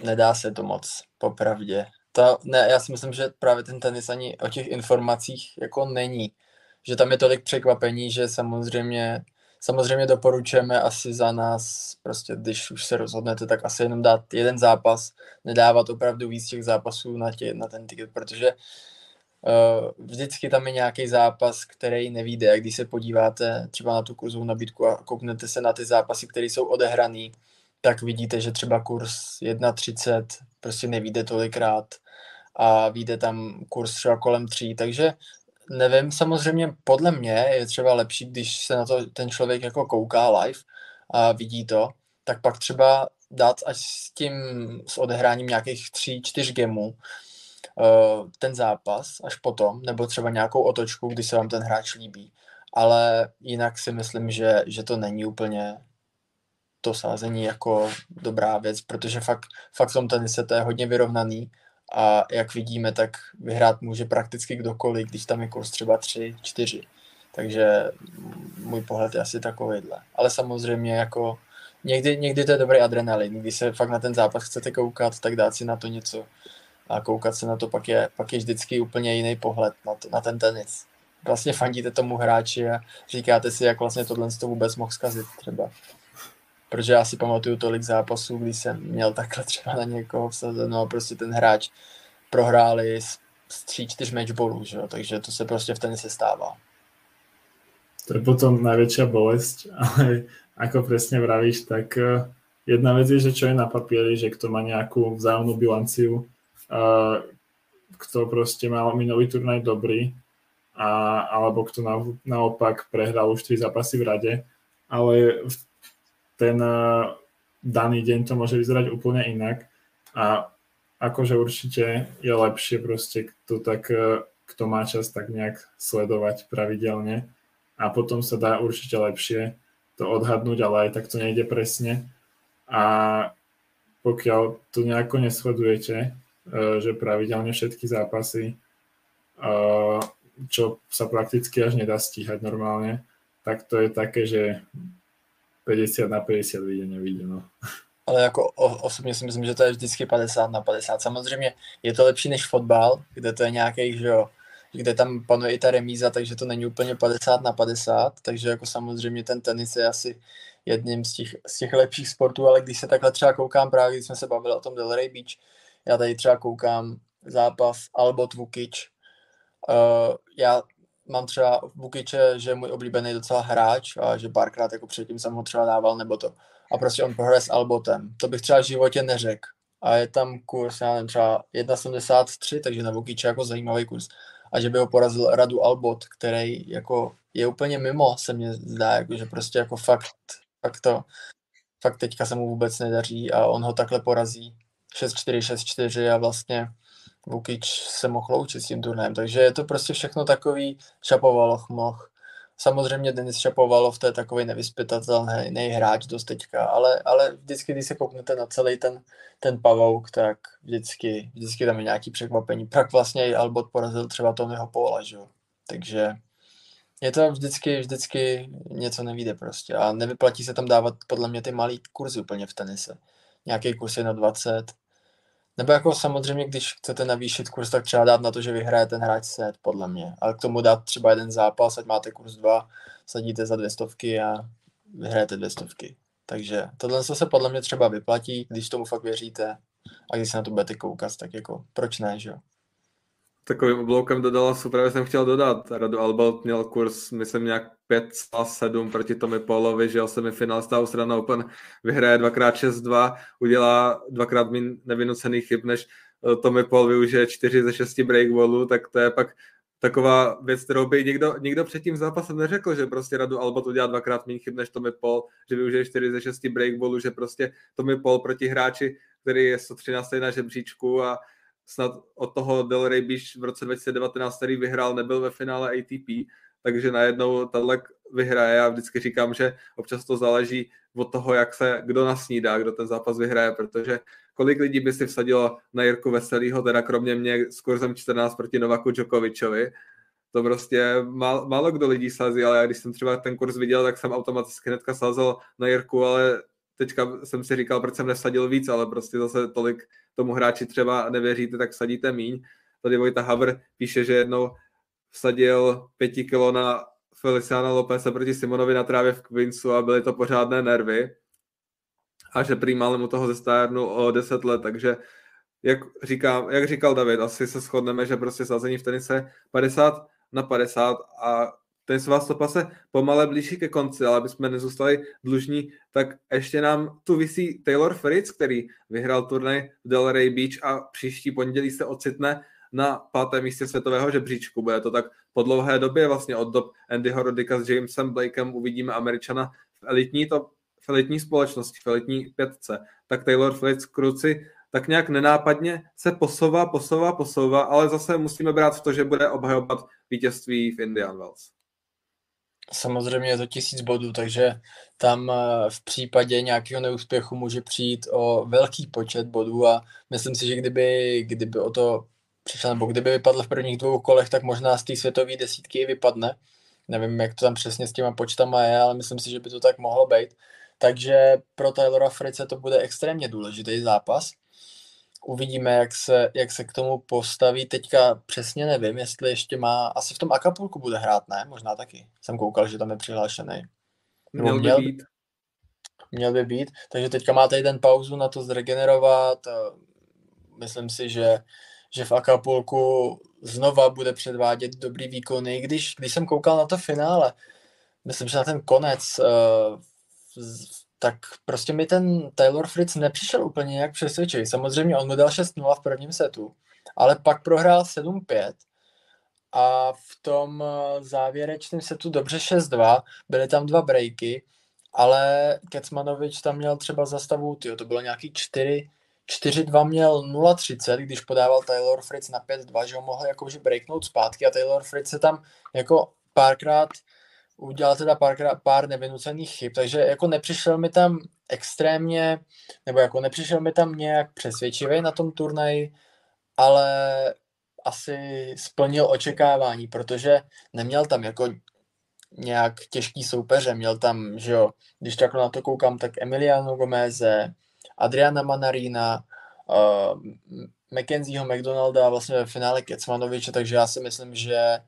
nedá se to moc, popravdě. To, ne, já si myslím, že právě ten tenis ani o těch informacích jako není. Že tam je tolik překvapení, že samozřejmě, samozřejmě doporučujeme asi za nás, prostě když už se rozhodnete, tak asi jenom dát jeden zápas, nedávat opravdu víc těch zápasů na, tě, na ten ticket, protože Uh, vždycky tam je nějaký zápas, který nevíde. Když se podíváte třeba na tu kurzovou nabídku a kouknete se na ty zápasy, které jsou odehraný, tak vidíte, že třeba kurz 1.30 prostě nevíde tolikrát a vyjde tam kurz třeba kolem 3, takže nevím, samozřejmě podle mě je třeba lepší, když se na to ten člověk jako kouká live a vidí to, tak pak třeba dát až s tím, s odehráním nějakých 3-4 gemů, uh, ten zápas až potom, nebo třeba nějakou otočku, když se vám ten hráč líbí. Ale jinak si myslím, že, že to není úplně to sázení jako dobrá věc, protože fakt, fakt v tom tenise to je hodně vyrovnaný a jak vidíme, tak vyhrát může prakticky kdokoliv, když tam je kurz třeba 3, 4. Takže můj pohled je asi takovýhle. Ale samozřejmě jako někdy, někdy to je dobrý adrenalin, když se fakt na ten zápas chcete koukat, tak dát si na to něco, a koukat se na to pak je, pak je vždycky úplně jiný pohled na, to, na ten tenis. Vlastně fandíte tomu hráči a říkáte si, jak vlastně tohle to vůbec mohl zkazit třeba. protože já si pamatuju tolik zápasů, kdy jsem měl takhle třeba na někoho vsazeno a prostě ten hráč prohráli z, z tří, čtyř matchballů, že takže to se prostě v tenise stává. To je potom najväčšia bolesť, ale ako presne vravíš, tak eh, jedna vec je, že čo je na papieri, že kto má nejakú vzájomnú bilanciu, kto proste mal minulý turnaj dobrý, a, alebo kto na, naopak prehral už tri zápasy v rade, ale ten uh, daný deň to môže vyzerať úplne inak a akože určite je lepšie proste kto tak, uh, kto má čas tak nejak sledovať pravidelne a potom sa dá určite lepšie to odhadnúť, ale aj tak to nejde presne a pokiaľ to nejako nesledujete, že pravidelne všetky zápasy uh, čo sa prakticky až nedá stíhať normálne, tak to je také, že 50 na 50 vyjde, nevyjde. No. Ale jako osobně si myslím, že to je vždycky 50 na 50. Samozřejmě je to lepší než fotbal, kde to je nějaký, že jo, kde tam panuje i ta remíza, takže to není úplně 50 na 50, takže jako samozřejmě ten tenis je asi jedním z těch, z těch lepších sportů, ale když se takhle třeba koukám, právě když jsme se bavili o tom Delray Beach, já tady třeba koukám zápas Albot Vukic, Uh, já mám třeba v Bukiče, že je můj oblíbený docela hráč a že párkrát jako předtím jsem ho třeba dával nebo to. A prostě on prohraje s Albotem. To bych třeba v životě neřekl. A je tam kurz, já nevím, třeba 1,73, takže na Bukiče jako zajímavý kurz. A že by ho porazil Radu Albot, který jako je úplně mimo, se mně zdá, jako, že prostě jako fakt, fakt to, fakt teďka se mu vůbec nedaří a on ho takhle porazí 6-4, 6-4 a vlastně Vukič se mohl loučit s tím turnajem, takže je to prostě všechno takový Šapovaloch moh. Samozřejmě Denis Šapovalov, to je takový nevyspytatelný hráč dost teďka, ale, ale vždycky, když se kouknete na celý ten, ten pavouk, tak vždycky, vždycky tam je nějaký překvapení. Pak vlastně i Albot porazil třeba Tonyho Paula, že? takže je to vždycky, vždycky něco nevíde prostě a nevyplatí se tam dávat podle mě ty malý kurzy úplně v tenise. Nějaký kurz je na 20, nebo jako samozřejmě, když chcete navýšit kurz, tak třeba dát na to, že vyhraje ten hráč set, podle mě. Ale k tomu dát třeba jeden zápas, ať máte kurz 2, sadíte za dvě stovky a vyhrajete dvě stovky. Takže tohle se podle mě třeba vyplatí, když tomu fakt věříte a když se na to budete koukat, tak jako proč ne, že jo? Takovým obloukem dodala, právě jsem chtěl dodat. Radu Albert měl kurz, myslím, nějak 5,7 proti Tomi Paulovi, že semifinalista Australian Open vyhraje dvakrát 6-2, udělá dvakrát min nevynucených chyb, než eh, Tommy Paul využije 4 ze 6 breakballů, tak to je pak taková věc, kterou by nikdo, nikdo předtím zápasem neřekl, že prostě Radu Albert udělá dvakrát méně chyb než Tommy Paul, že využije 4 ze 6 breakballů, že prostě Tommy Paul proti hráči, který je 113 na žebříčku a snad od toho Delray Beach v roce 2019, který vyhrál, nebyl ve finále ATP, takže najednou tenhle vyhraje. Já vždycky říkám, že občas to záleží od toho, jak se kdo nasnídá, kdo ten zápas vyhraje, protože kolik lidí by si vsadilo na Jirku Veselýho, teda kromě mě s kurzem 14 proti Novaku Djokovičovi, to prostě málo, málo kdo lidí sází, ale já když jsem třeba ten kurz viděl, tak jsem automaticky hnedka sázel na Jirku, ale teďka jsem si říkal, proč jsem nesadil víc, ale prostě zase tolik tomu hráči třeba nevěříte, tak sadíte míň. Tady Vojta Havr píše, že jednou vsadil pěti kilo na Feliciana Lopese proti Simonovi na trávě v Queensu a byly to pořádné nervy. A že prý mu toho zestárnul o 10 let, takže jak, říkám, jak říkal David, asi se shodneme, že prostě sázení v tenise 50 na 50 a ten svá stopa se pomale blíží ke konci, ale aby jsme nezůstali dlužní, tak ještě nám tu visí Taylor Fritz, který vyhrál turnaj v Delray Beach a příští pondělí se ocitne na pátém místě světového žebříčku. Bude to tak po dlouhé době, vlastně od dob Andyho Rodika s Jamesem Blakem uvidíme Američana v elitní, to, v elitní společnosti, v elitní pětce. Tak Taylor Fritz kruci tak nějak nenápadně se posouvá, posouvá, posouvá, ale zase musíme brát v to, že bude obhajovat vítězství v Indian Wells. Samozřejmě je to tisíc bodů, takže tam eh, v případě nějakého neúspěchu může přijít o velký počet bodů a myslím si, že kdyby, kdyby o to přišel, nebo kdyby vypadl v prvních dvou kolech, tak možná z té světové desítky i vypadne. Nevím, jak to tam přesně s těma počtama je, ale myslím si, že by to tak mohlo být. Takže pro Taylora Frice to bude extrémně důležitý zápas uvidíme, jak se, jak se k tomu postaví. Teďka přesně nevím, jestli ještě má, asi v tom Acapulku bude hrát, ne? Možná taky. Jsem koukal, že tam je přihlášený. Měl, měl by být. měl by být. Takže teďka má tady ten pauzu na to zregenerovat. Myslím si, že, že v Acapulku znova bude předvádět dobrý výkony, když, když jsem koukal na to finále, myslím, že na ten konec, uh, tak prostě mi ten Taylor Fritz nepřišel úplně nějak přesvědčivý. Samozřejmě on mu dal 6-0 v prvním setu, ale pak prohrál 7-5 a v tom eh, závěrečném setu dobře 6-2, byly tam dva breaky, ale Kecmanovič tam měl třeba zastavu, tyjo, to bylo nějaký 4, 4-2 měl 0-30, když podával Taylor Fritz na 5-2, že ho mohl jakože breaknout zpátky a Taylor Fritz se tam jako párkrát udělal teda párkrát, pár nevynucených chyb, takže jako nepřišel mi tam extrémně, nebo jako nepřišel mi tam nějak přesvědčivý na tom turnaji, ale asi splnil očekávání, protože neměl tam jako nějak těžký soupeře, měl tam, že jo, když takhle na to koukám, tak Emiliano Gomeze, Adriana Manarina, uh, Mackenzieho McDonalda a vlastně ve finále Kecmanoviče, takže já si myslím, že,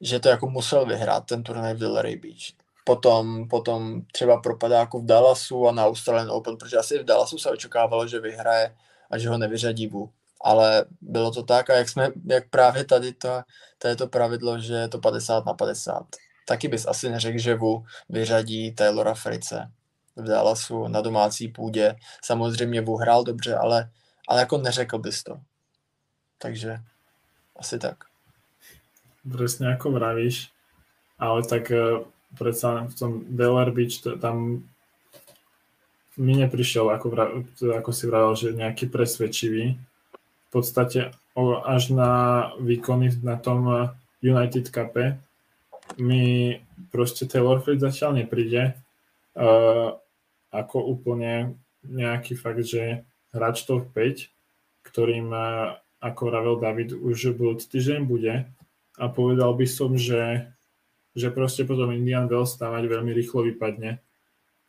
že to jako musel vyhrát ten turnaj v Delray Beach. Potom, potom třeba propadáku v Dallasu a na Australian Open, protože asi v Dallasu se očekávalo, že vyhraje a že ho nevyřadí Wu. Ale bylo to tak a jak, jsme, jak právě tady to, to je to pravidlo, že je to 50 na 50. Taky bys asi neřekl, že Wu vyřadí Taylora Frice v Dallasu na domácí půdě. Samozřejmě Wu hrál dobře, ale, ale jako neřekl bys to. Takže asi tak. Presne ako vravíš, ale tak uh, predsa v tom Delaware Beach to, tam mi neprišiel, ako, vra, ako si vravel, že nejaký presvedčivý. V podstate až na výkony na tom eh, United Cupe mi proste Taylor Fritz zatiaľ nepríde. Uh, ako úplne nejaký fakt, že hráč top 5, ktorým, ako vravel David, už budúci týždeň bude. A povedal by som, že, že proste potom Indian Wells stávať veľmi rýchlo vypadne,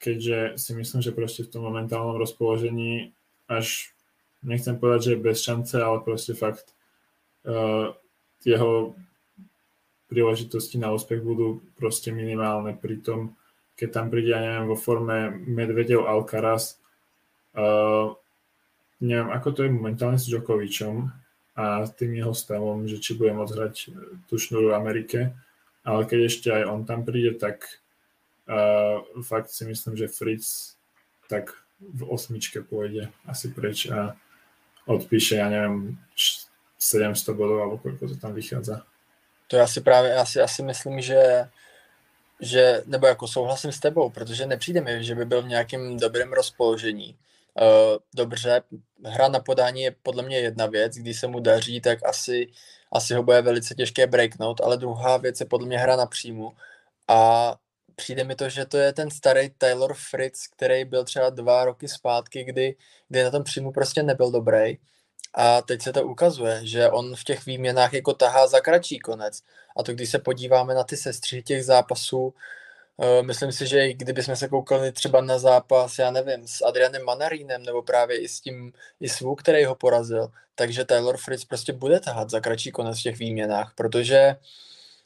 keďže si myslím, že proste v tom momentálnom rozpoložení až nechcem povedať, že je bez šance, ale proste fakt uh, jeho príležitosti na úspech budú proste minimálne. Pritom keď tam príde, ja neviem, vo forme Medvedev Alcaraz, uh, neviem, ako to je momentálne s Djokovičom a tým jeho stavom, že či bude môcť hrať tú šnúru v Amerike, ale keď ešte aj on tam príde, tak uh, fakt si myslím, že Fritz tak v osmičke pôjde asi preč a odpíše, ja neviem, 700 bodov, alebo koľko to tam vychádza. To já si právě, já si, já si myslím, že že, nebo jako souhlasím s tebou, protože nepřijde mi, že by byl v nějakém dobrém rozpoložení. Uh, dobře, hra na podání je podle mě jedna věc, když se mu daří, tak asi, asi ho bude velice těžké breaknout, ale druhá věc je podle mě hra na příjmu a přijde mi to, že to je ten starý Taylor Fritz, který byl třeba dva roky zpátky, kdy, kdy na tom příjmu prostě nebyl dobrý a teď se to ukazuje, že on v těch výměnách jako tahá za kratší konec. A to když se podíváme na ty sestři těch zápasů, myslím si, že i kdybychom se koukali třeba na zápas, já nevím, s Adrianem Manarínem, nebo právě i s tím, i s Wu, který ho porazil, takže Taylor Fritz prostě bude tahat za kratší konec v těch výměnách, protože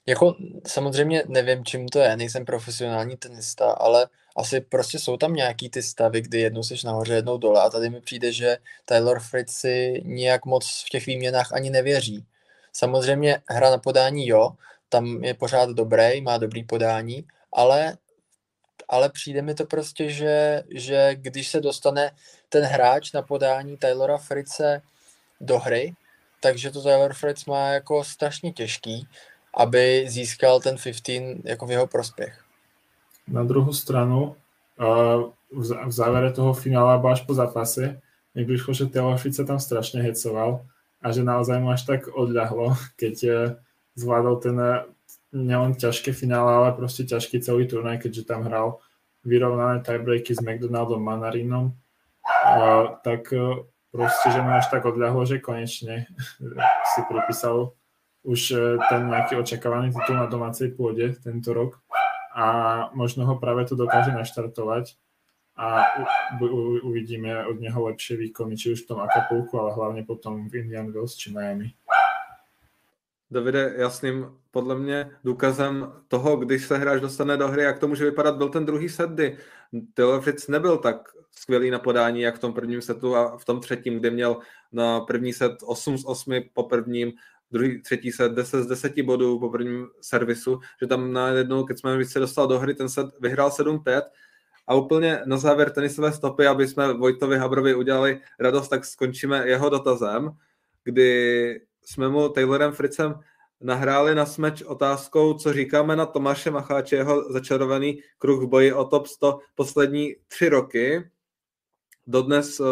jako samozřejmě nevím, čím to je, nejsem profesionální tenista, ale asi prostě jsou tam nějaký ty stavy, kdy jednou seš nahoře, jednou dole a tady mi přijde, že Taylor Fritz si nějak moc v těch výměnách ani nevěří. Samozřejmě hra na podání jo, tam je pořád dobrý, má dobrý podání, ale, ale přijde mi to prostě, že, že když se dostane ten hráč na podání Taylora Fritze do hry, takže to Taylor Fritz má jako strašně těžký, aby získal ten 15 jako v jeho prospěch. Na druhou stranu, v závere toho finále, až po zápase, mi prišlo, že Taylor Fritz sa tam strašne hecoval a že naozaj mu až tak odľahlo, keď e, zvládol ten e, nielen ťažké finále, ale proste ťažký celý turnaj, keďže tam hral vyrovnané tiebreaky s McDonaldom Manarinom, a, tak e, proste, že mu až tak odľahlo, že konečne si pripísal už ten nejaký očakávaný titul na domácej pôde tento rok a možno ho práve to dokáže naštartovať a u, u, uvidíme od něho lepšie výkony, či už v tom Acapulku, ale hlavně potom v Indian Wells či Miami. Davide, jasným podle mě důkazem toho, když se hráč dostane do hry, jak to může vypadat, byl ten druhý set, kdy Taylor nebyl tak skvělý na podání, jak v tom prvním setu a v tom třetím, kde měl na první set 8 z 8 po prvním, druhý, třetí set 10 z 10 bodů po prvním servisu, že tam na jednou, když jsme se dostal do hry, ten set vyhrál 7-5 a úplně na závěr tenisové stopy, aby jsme Vojtovi Habrovi udělali radost, tak skončíme jeho dotazem, kdy jsme mu Taylorem Fritzem nahráli na smeč otázkou, co říkáme na Tomáše Macháče, jeho začarovaný kruh v boji o top 100 poslední tři roky. Dodnes uh,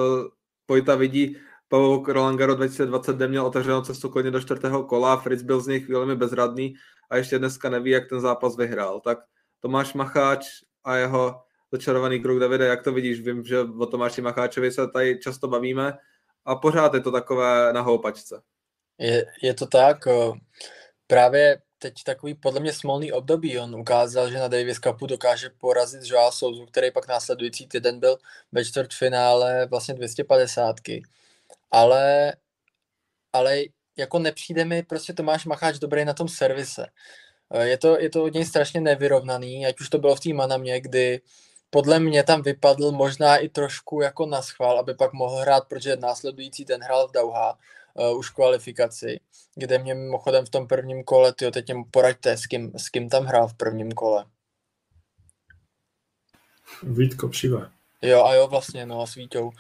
Pojta vidí Pavel Roland Garros 2020, kde měl otevřenou cestu klidně do čtvrtého kola, Fritz byl z něj chvílemi bezradný a ještě dneska neví, jak ten zápas vyhrál. Tak Tomáš Macháč a jeho začarovaný kruh Davide, jak to vidíš? Vím, že o Tomáši Macháčovi se tady často bavíme a pořád je to takové na houpačce. Je, je to tak, právě teď takový podle mě smolný období. On ukázal, že na Davis Cupu dokáže porazit Joao Souzu, který pak následující týden byl ve čtvrtfinále vlastně 250. Ale, ale jako nepřijde mi prostě Tomáš Macháč dobrý na tom servise. Je to, je to od něj strašně nevyrovnaný, ať už to bylo v té Manamě, kdy podle mě tam vypadl možná i trošku jako na schvál, aby pak mohl hrát, protože následující ten hrál v Dauha uh, už kvalifikaci, kde mě mimochodem v tom prvním kole, tyjo, teď mě poraďte, s kým, s kým tam hrál v prvním kole. Vítko Přiva. Jo a jo, vlastně, no a s Vítou uh,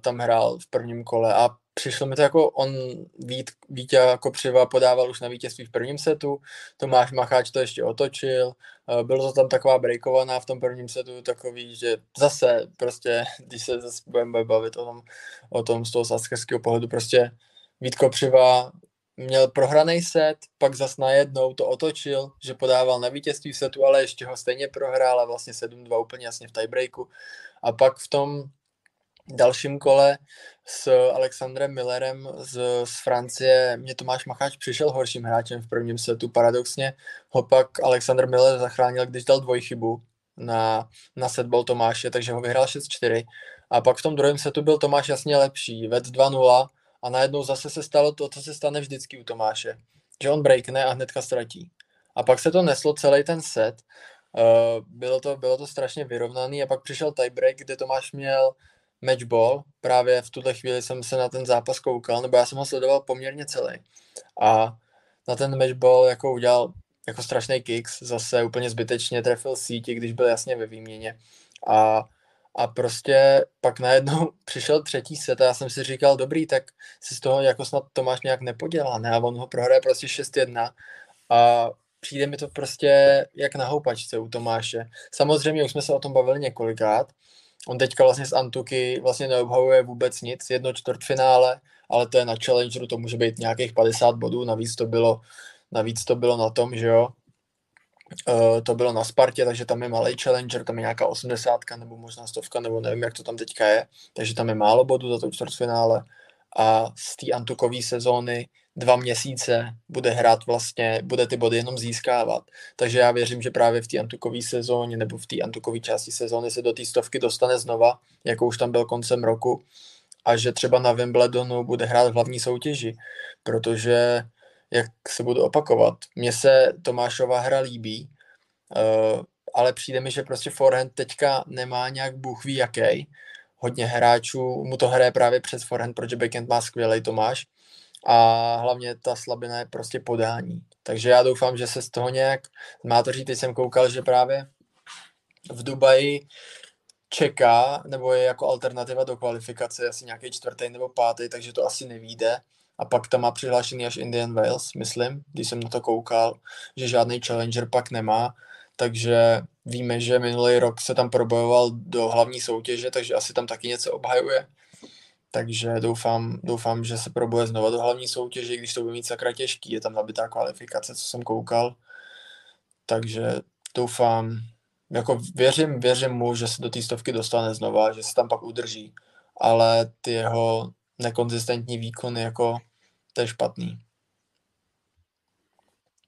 tam hrál v prvním kole a přišlo mi to jako on Vít, Vítě jako přiva podával už na vítězství v prvním setu, Tomáš Macháč to ještě otočil, uh, bylo to tam taková breakovaná v tom prvním setu, takový, že zase prostě, když se zase budeme bavit o tom, o tom z toho saskerského pohledu, prostě Vítko Přiva měl prohraný set, pak zas najednou to otočil, že podával na vítězství setu, ale ještě ho stejně prohrál a vlastně 7-2 úplně jasně v tiebreaku. A pak v tom dalším kole s Alexandrem Millerem z, z Francie mě Tomáš Macháč přišel horším hráčem v prvním setu. Paradoxně ho pak Alexander Miller zachránil, když dal dvojchybu na, na setball Tomáše, takže ho vyhrál 6-4. A pak v tom druhém setu byl Tomáš jasně lepší, ved 2-0 a najednou zase se stalo to, co se stane vždycky u Tomáše, že on breakne a hnedka ztratí. A pak se to neslo celý ten set, uh, bylo, to, bylo to strašně vyrovnaný a pak přišel tiebreak, kde Tomáš měl matchball, právě v tuhle chvíli jsem se na ten zápas koukal, nebo já jsem ho sledoval poměrně celý. A na ten matchball jako udělal jako strašný kicks, zase úplně zbytečně trefil síti, když byl jasně ve výměně. A a prostě pak najednou přišel třetí set a já jsem si říkal, dobrý, tak si z toho jako snad Tomáš nějak nepodělá, ne? A on ho prohraje prostě 6-1 a přijde mi to prostě jak na houpačce u Tomáše. Samozřejmě už jsme se o tom bavili několikrát. On teďka vlastně z Antuky vlastně neobhavuje vůbec nic, jedno čtvrtfinále, ale to je na Challengeru, to může být nějakých 50 bodů, navíc to bylo, navíc to bylo na tom, že jo, Uh, to bylo na Spartě, takže tam je malý challenger, tam je nějaká 80 nebo možná stovka, nebo nevím, jak to tam teďka je, takže tam je málo bodů za to čtvrtfinále. A z té antukové sezóny dva měsíce bude hrát vlastně, bude ty body jenom získávat. Takže já věřím, že právě v té antukové sezóně nebo v té antukové části sezóny se do té stovky dostane znova, jako už tam byl koncem roku a že třeba na Wimbledonu bude hrát v hlavní soutěži, protože jak se budu opakovat. Mně se Tomášova hra líbí, uh, ale přijde mi, že prostě forehand teďka nemá nějak bůh ví jaký. Hodně hráčů mu to hraje právě přes forehand, protože backhand má skvělý Tomáš a hlavně ta slabina je prostě podání. Takže já doufám, že se z toho nějak má to říct, teď jsem koukal, že právě v Dubaji čeká, nebo je jako alternativa do kvalifikace asi nějaký čtvrtý nebo pátý, takže to asi nevíde a pak tam má přihlášený až Indian Wales, myslím, když jsem na to koukal, že žádný challenger pak nemá, takže víme, že minulý rok se tam probojoval do hlavní soutěže, takže asi tam taky něco obhajuje. Takže doufám, doufám, že se probuje znova do hlavní soutěže, když to bude mít sakra těžký, je tam nabitá kvalifikace, co jsem koukal. Takže doufám, jako věřím, věřím mu, že se do té stovky dostane znova, že se tam pak udrží, ale ty jeho nekonzistentní výkony jako to je špatný.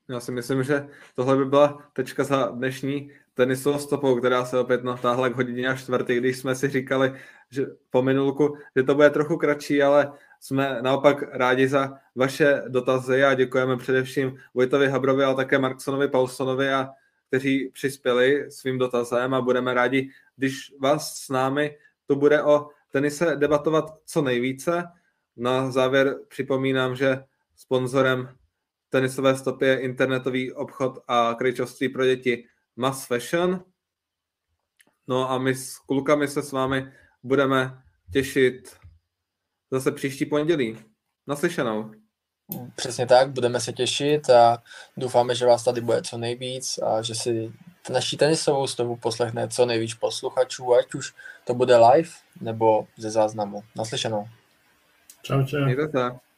Já si myslím, že tohle by byla tečka za dnešní tenisovou stopou, která se opět natáhla k hodině a čtvrtý, když jsme si říkali, že po minulku, že to bude trochu kratší, ale jsme naopak rádi za vaše dotazy a děkujeme především Vojtovi Habrovi, ale také Marksonovi Paulsonovi a kteří přispěli svým dotazem a budeme rádi, když vás s námi to bude o tenise debatovat co nejvíce. Na závěr připomínám, že sponzorem tenisové stopy je internetový obchod a krejčovství pro děti Mass Fashion. No a my s klukami se s vámi budeme těšit zase příští pondělí. Naslyšenou. Přesně tak, budeme se těšit a doufáme, že vás tady bude co nejvíc a že si naší tenisovou stovu poslechne co nejvíc posluchačů, ať už to bude live nebo ze záznamu. Naslyšenou. Čau, čau. Mějte se.